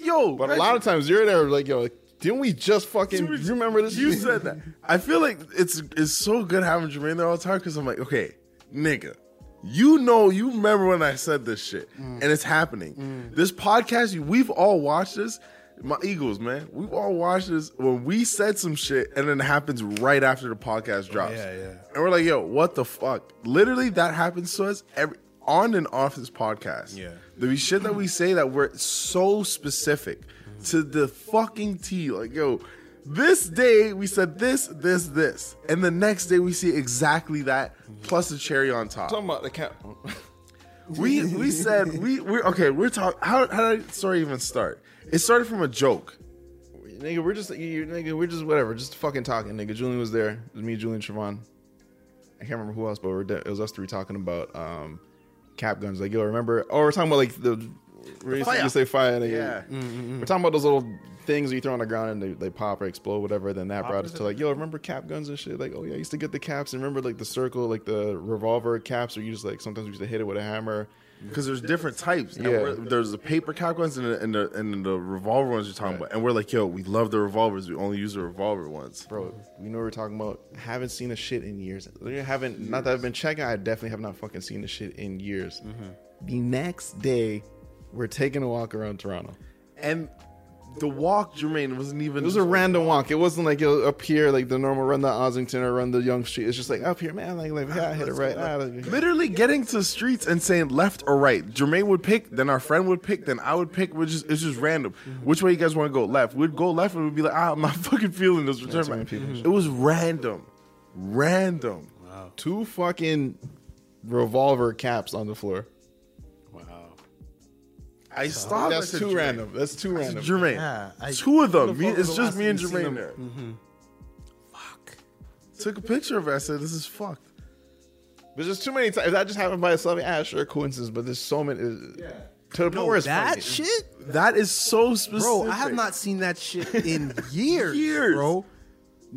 Yo, But a lot of times you're there like, yo, like, didn't we just fucking you remember this? You said that. I feel like it's it's so good having Jermaine there all the time because I'm like, okay, nigga, you know, you remember when I said this shit, mm. and it's happening. Mm. This podcast, we've all watched this. My Eagles, man, we've all watched this when we said some shit, and then it happens right after the podcast drops. yeah, yeah. And we're like, yo, what the fuck? Literally, that happens to us every on and off this podcast. Yeah. the shit that we say that we're so specific to the fucking T. Like, yo, this day we said this, this, this. And the next day we see exactly that plus a cherry on top. talking about the cat. We we said we we okay, we're talking how how did the story even start? It started from a joke. nigga, we're just you, nigga, we're just whatever, just fucking talking, nigga. Julian was there. It was me, Julian, Trevon. I can't remember who else, but we're de- it was us three talking about um cap guns. Like, yo, remember? Oh, we're talking about like the you, say fire. They, Yeah. Mm, mm, mm. We're talking about those little things you throw on the ground and they, they pop or explode, whatever. Then that brought us to like, yo, remember cap guns and shit? Like, oh yeah, I used to get the caps and remember like the circle, like the revolver caps, or you just like sometimes we used to hit it with a hammer. because there's different types. Yeah. there's the paper cap ones and the, and the and the revolver ones you're talking about. And we're like, yo, we love the revolvers. We only use the revolver ones. Bro, you know what we're talking about? Haven't seen a shit in years. I haven't not that I've been checking. I definitely have not fucking seen the shit in years. Mm-hmm. The next day, we're taking a walk around Toronto. And the walk, Jermaine, wasn't even. It was a random walk. It wasn't like up here, like the normal run the Ossington or run the Yonge Street. It's just like up here, man. Like, like yeah, I hit it right. Ah, like- Literally getting to the streets and saying left or right. Jermaine would pick, then our friend would pick, then I would pick. Which is it's just random. Which way you guys want to go? Left. We'd go left and we'd be like, ah, I'm not (laughs) fucking feeling this. Return back. It was random, random. Wow. two fucking revolver caps on the floor. I stopped. That's too Jermaine. random. That's too I random. Jermaine, Yeah, I- two of them. Me, it's the just me and time you seen Jermaine there. Mm-hmm. Fuck. Took a picture of it. I said, "This is fucked." There's just too many times. If that just happened by itself, yeah, sure, coincidence. But there's so many. Uh, yeah. To the point where it's that funny. shit, That is so specific, bro. I have not seen that shit in (laughs) years, Years. bro.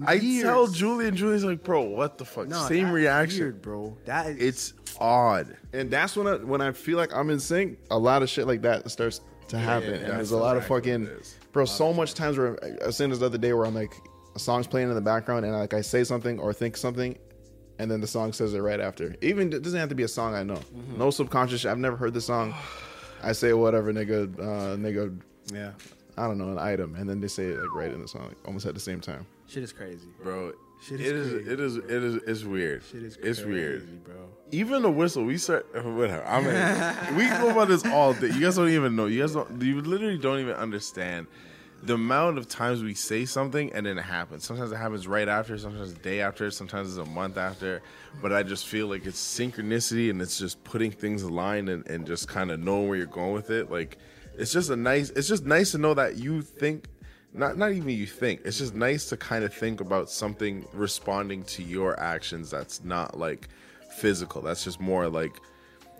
I Years. tell Julie, and Julie's like, "Bro, what the fuck?" No, Same that's reaction, weird, bro. That is, It's odd. and that's when I, when I feel like I'm in sync. A lot of shit like that starts to happen, and there's a lot of fucking, what it is. bro. So much times where I seen this the other day where I'm like, a song's playing in the background, and like I say something or think something, and then the song says it right after. Even it doesn't have to be a song I know. Mm-hmm. No subconscious. shit. I've never heard the song. I say whatever, nigga, uh, nigga. yeah, I don't know an item, and then they say it like right in the song, like, almost at the same time. Shit is crazy. bro. Shit it is is. crazy. It is. It is. It's weird. Shit is It's crazy, weird. bro. Even the whistle, we start (laughs) whatever. I mean, (laughs) we go about this all day. You guys don't even know. You guys don't. You literally don't even understand the amount of times we say something and then it happens. Sometimes it happens right after. Sometimes a day after. Sometimes it's a month after. But I just feel like it's synchronicity and it's just putting things aligned and, and just kind of knowing where you're going with it. Like it's just a nice. It's just nice to know that you think. Not, not even you think. It's just nice to kind of think about something responding to your actions that's not like physical. That's just more like,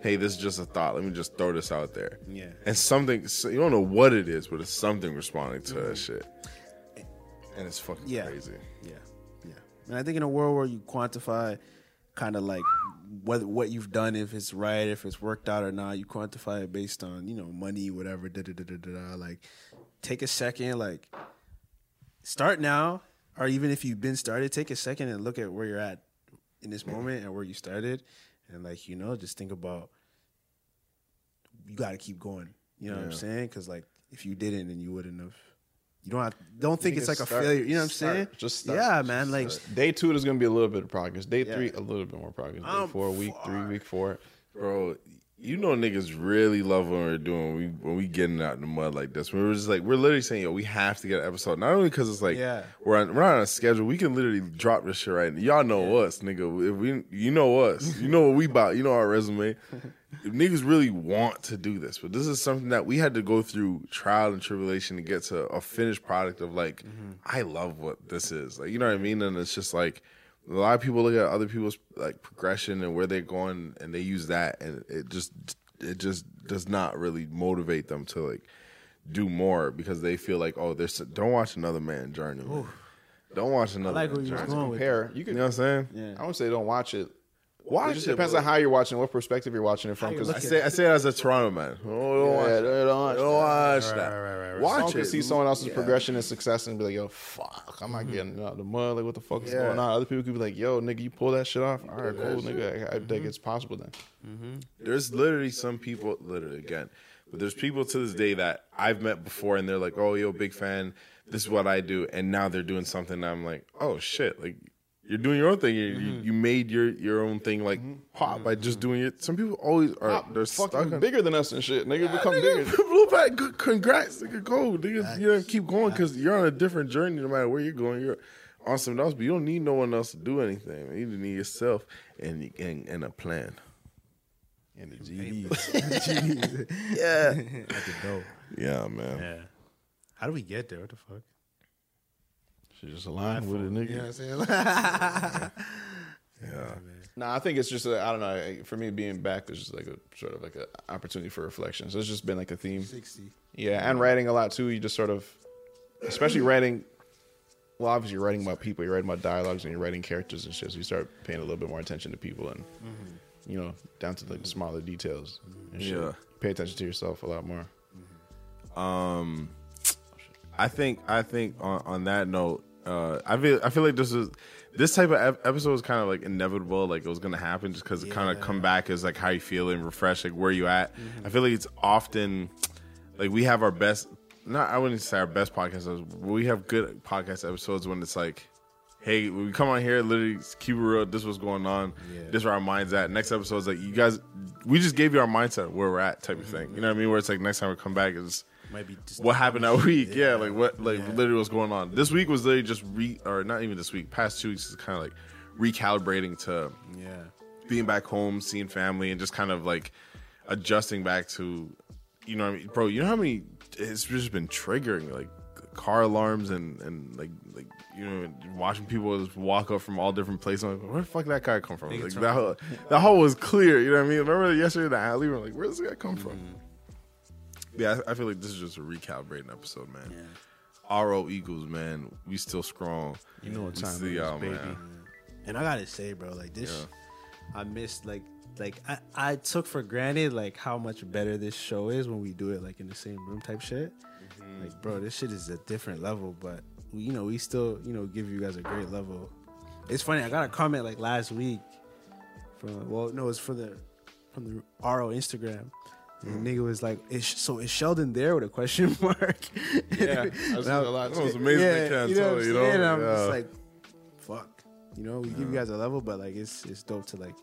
hey, this is just a thought. Let me just throw this out there. Yeah. And something, so you don't know what it is, but it's something responding to that mm-hmm. shit. And it's fucking Yeah. crazy. Yeah, yeah. And I think in a world where you quantify kind of like what what you've done, if it's right, if it's worked out or not, you quantify it based on you know money, whatever. Da da da da. da. Like, take a second, like start now, or even if you've been started, take a second and look at where you're at in this mm-hmm. moment and where you started, and like you know, just think about you got to keep going. You know what I'm saying? Because like if you didn't, then you wouldn't have. You don't have, don't think it's like a failure. You know what I'm start. saying? Just start. yeah, Just man. Like Day two, there's gonna be a little bit of progress. Day Yeah. three, a little bit more progress. Day I'm four, week three, week four. Bro, you know niggas really love when we're doing when we when we getting out in the mud like this. We're just like we're literally saying, yo, we have to get an episode. Not only because it's like Yeah. we're on we're not on a schedule. We can literally drop this shit right now. Y'all know us, nigga. If we you know us. You know what we about. You know our resume. (laughs) if niggas really want to do this, but this is something that we had to go through trial and tribulation to get to a finished product of like, mm-hmm. I love what this is. Like, you know what I mean? And it's just like a lot of people look at other people's like progression and where they're going and they use that and it just it just does not really motivate them to like do more because they feel like, oh, there's don't watch another man journey. man. Don't watch another I like man you was journey. going with Compare. You You know what I'm saying? Yeah. I would say don't watch it. Watch it just depends on how you're watching, what perspective you're watching it from. Because I say I say it as a Toronto man. Oh, don't watch, Yeah, that. don't watch don't watch that. Someone Watch it. see someone else's progression and success and be like, "Yo, fuck, I'm not getting out of the mud. Like, what the fuck is Yeah. going on?" Other people could be like, "Yo, nigga, you pull that shit off. All right, cool, nigga. I, I think it's possible then." There's literally some people, literally again, but there's people to this day that I've met before, and they're like, "Oh, yo, big fan. This is what I do," and now they're doing something. And I'm like, "Oh shit!" Like you're doing your own thing. You, you, mm-hmm. you made your your own thing like mm-hmm. pop by just mm-hmm. doing it. Some people always are. they're Fucking on bigger than us and shit. Nigga, become Nigga, bigger. (laughs) Blue back, good, congrats, nigga, go, nigga. You know, keep going because you're on a different journey. No matter where you're going, you're on something else. But you don't need no one else to do anything. You just need yourself and and, and a plan. And the GDs. (laughs) (laughs) Yeah, That's dope. yeah, man. Yeah. How do we get there? What the fuck? Shit just aligned with it, nigga. You know what I'm saying? (laughs) Yeah, Nah, I think it's just I don't know. For me, being back is just like a sort of like an opportunity for reflection. So it's just been like a theme. Sixty. Yeah, and writing a lot too. You just sort of, especially writing. Well, obviously, you're writing about people. You're writing about dialogues, and you're writing characters and shit. So you start paying a little bit more attention to people, and you know, down to like the smaller details. And shit. Yeah. Pay attention to yourself a lot more. Um, I think I think on, on that note, uh, I feel I feel like this is this type of ep- episode is kind of like inevitable, like it was gonna happen, just because it kind of come back as like how you feeling, refresh, like where you at. I feel like it's often like we have our best. Not I wouldn't say our best podcast episodes. We have good podcast episodes when it's like. Hey, we come on here, literally keep it real. This was going on. This is where our minds at. Next episode is like you guys. We just gave you our mindset where we're at, type of thing. You know what I mean? Where it's like next time we come back is Might be just what happened that week. (laughs) Yeah, like what, like literally what's going on. This week was literally just re, or not even this week. Past two weeks is kind of like recalibrating to yeah. being back home, seeing family, and just kind of like adjusting back to, you know, I mean, bro. You know how many? It's just been triggering like car alarms and and like like you know watching people just walk up from all different places. I'm like, where the fuck did that guy come from? Like that whole, that whole was clear. You know what I mean? Remember yesterday in the alley? We're like, where does this guy come from? Mm-hmm. Yeah, I, I feel like this is just a recalibrating episode, man. RO Eagles, man, we still strong. You know what We time see it is, y'all, baby. man. And I gotta say, bro, like this, I missed like like I, I took for granted like how much better this show is when we do it like in the same room type shit. Mm-hmm. Like, bro, this shit is a different level, but we, you know we still you know give you guys a great level. It's funny. I got a comment like last week from well, no, it's from the from the RO Instagram. And nigga was like, is, "So is Sheldon there?" with a question (laughs) mark. Yeah, I was And I- a lot. (laughs) That was amazing. they can't you know tell, you know. And I'm Yeah. just like, fuck. You know, we give you guys a level, but like it's it's dope to like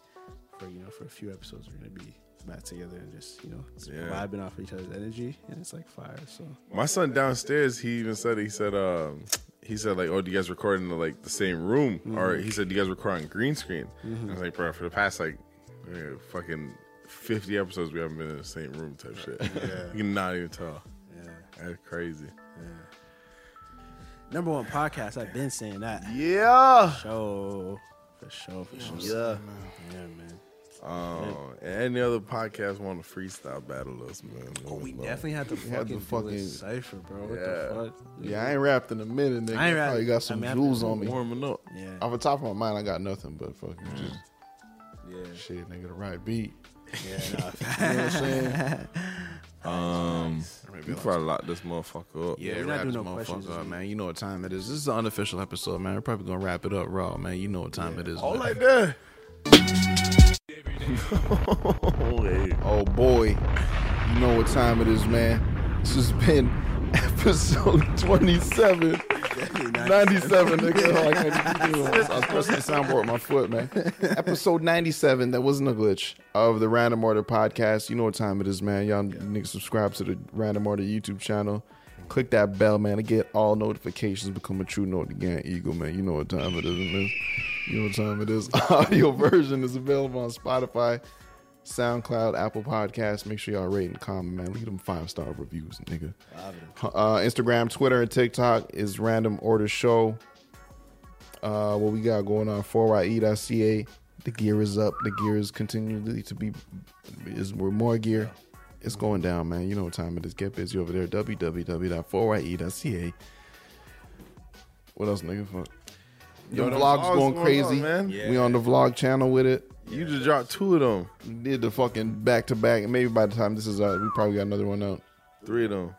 for you know for a few episodes we're gonna be back together and just you know Yeah. vibing off each other's energy and it's like fire. So My son downstairs, he even said he said um he said like, oh, do you guys record in the, like the same room? Or he said, do you guys record on green screen? I was like, bro, for the past like fucking fifty episodes, we haven't been in the same room type shit. (laughs) Yeah, you cannot even tell. yeah, That's crazy. number one podcast. I've been saying that. Yeah. Show for sure, for sure. Yeah. yeah, man. Oh, and any other podcast want to freestyle battle us, man? Oh, we definitely have to had fucking, the do fucking- a cipher, bro. What Yeah. the fuck? Yeah, I ain't rapped in a minute, nigga. I ain't I rapped- probably got some I mean, jewels on me. warming up. Yeah, Off the top of my mind, I got nothing but fucking just yeah, shit, nigga. The right beat. Yeah. Nah, (laughs) You know what I'm saying? (laughs) Um, we probably lock this motherfucker up. Yeah, we're not wrap doing this no questions motherfucker up, man. You know what time it is. This is an unofficial episode, man. We're probably gonna wrap it up raw, man. You know what time it is. Oh, man. like that. (laughs) Oh boy, you know what time it is, man. This has been episode 27. 97, nigga. I can't keep doing. I was pressing the soundboard with my foot, man. Episode 97, that wasn't a glitch, of the Random Order podcast. You know what time it is, man. Y'all niggas subscribe to the Random Order YouTube channel. Click that bell, man, to get all notifications. Become a true note again, Eagle, man. You know what time it is, man. You know what time it is. (laughs) Audio version is available on Spotify, SoundCloud, Apple Podcasts. Make sure y'all rate and comment, man. Leave them five star reviews, nigga. Uh, Instagram, Twitter, and TikTok is Random Order Show. Uh, what we got going on? 4ye.ca. The gear is up. The gear is continually to be. Is we're more gear. It's going down, man. You know what time it is. Get busy over there. www.4ye.ca. What else, nigga? Fuck. Yo, vlogs going going crazy, on, man. We on the vlog channel with it. You just dropped two of them. Did the fucking back to back, and maybe by the time this is out, we probably got another one out. Three of them.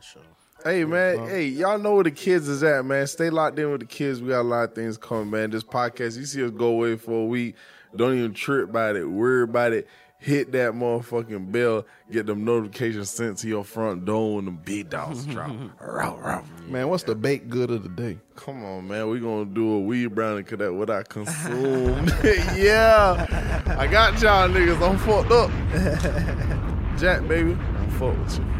sure. Hey man, hey, y'all know where the kids is at, man. Stay locked in with the kids. We got a lot of things coming, man. This podcast, you see us go away for a week. Don't even trip about it. Worry about it. Hit that motherfucking bell. Get them notifications sent to your front door when them big dogs drop. (laughs) Row, row. Man, what's the baked good of the day? Come on, man. We gonna do a weed brownie cause that what I consume. (laughs) (laughs) yeah. I got y'all niggas. I'm fucked up. Jack, baby. I'm fucked with you.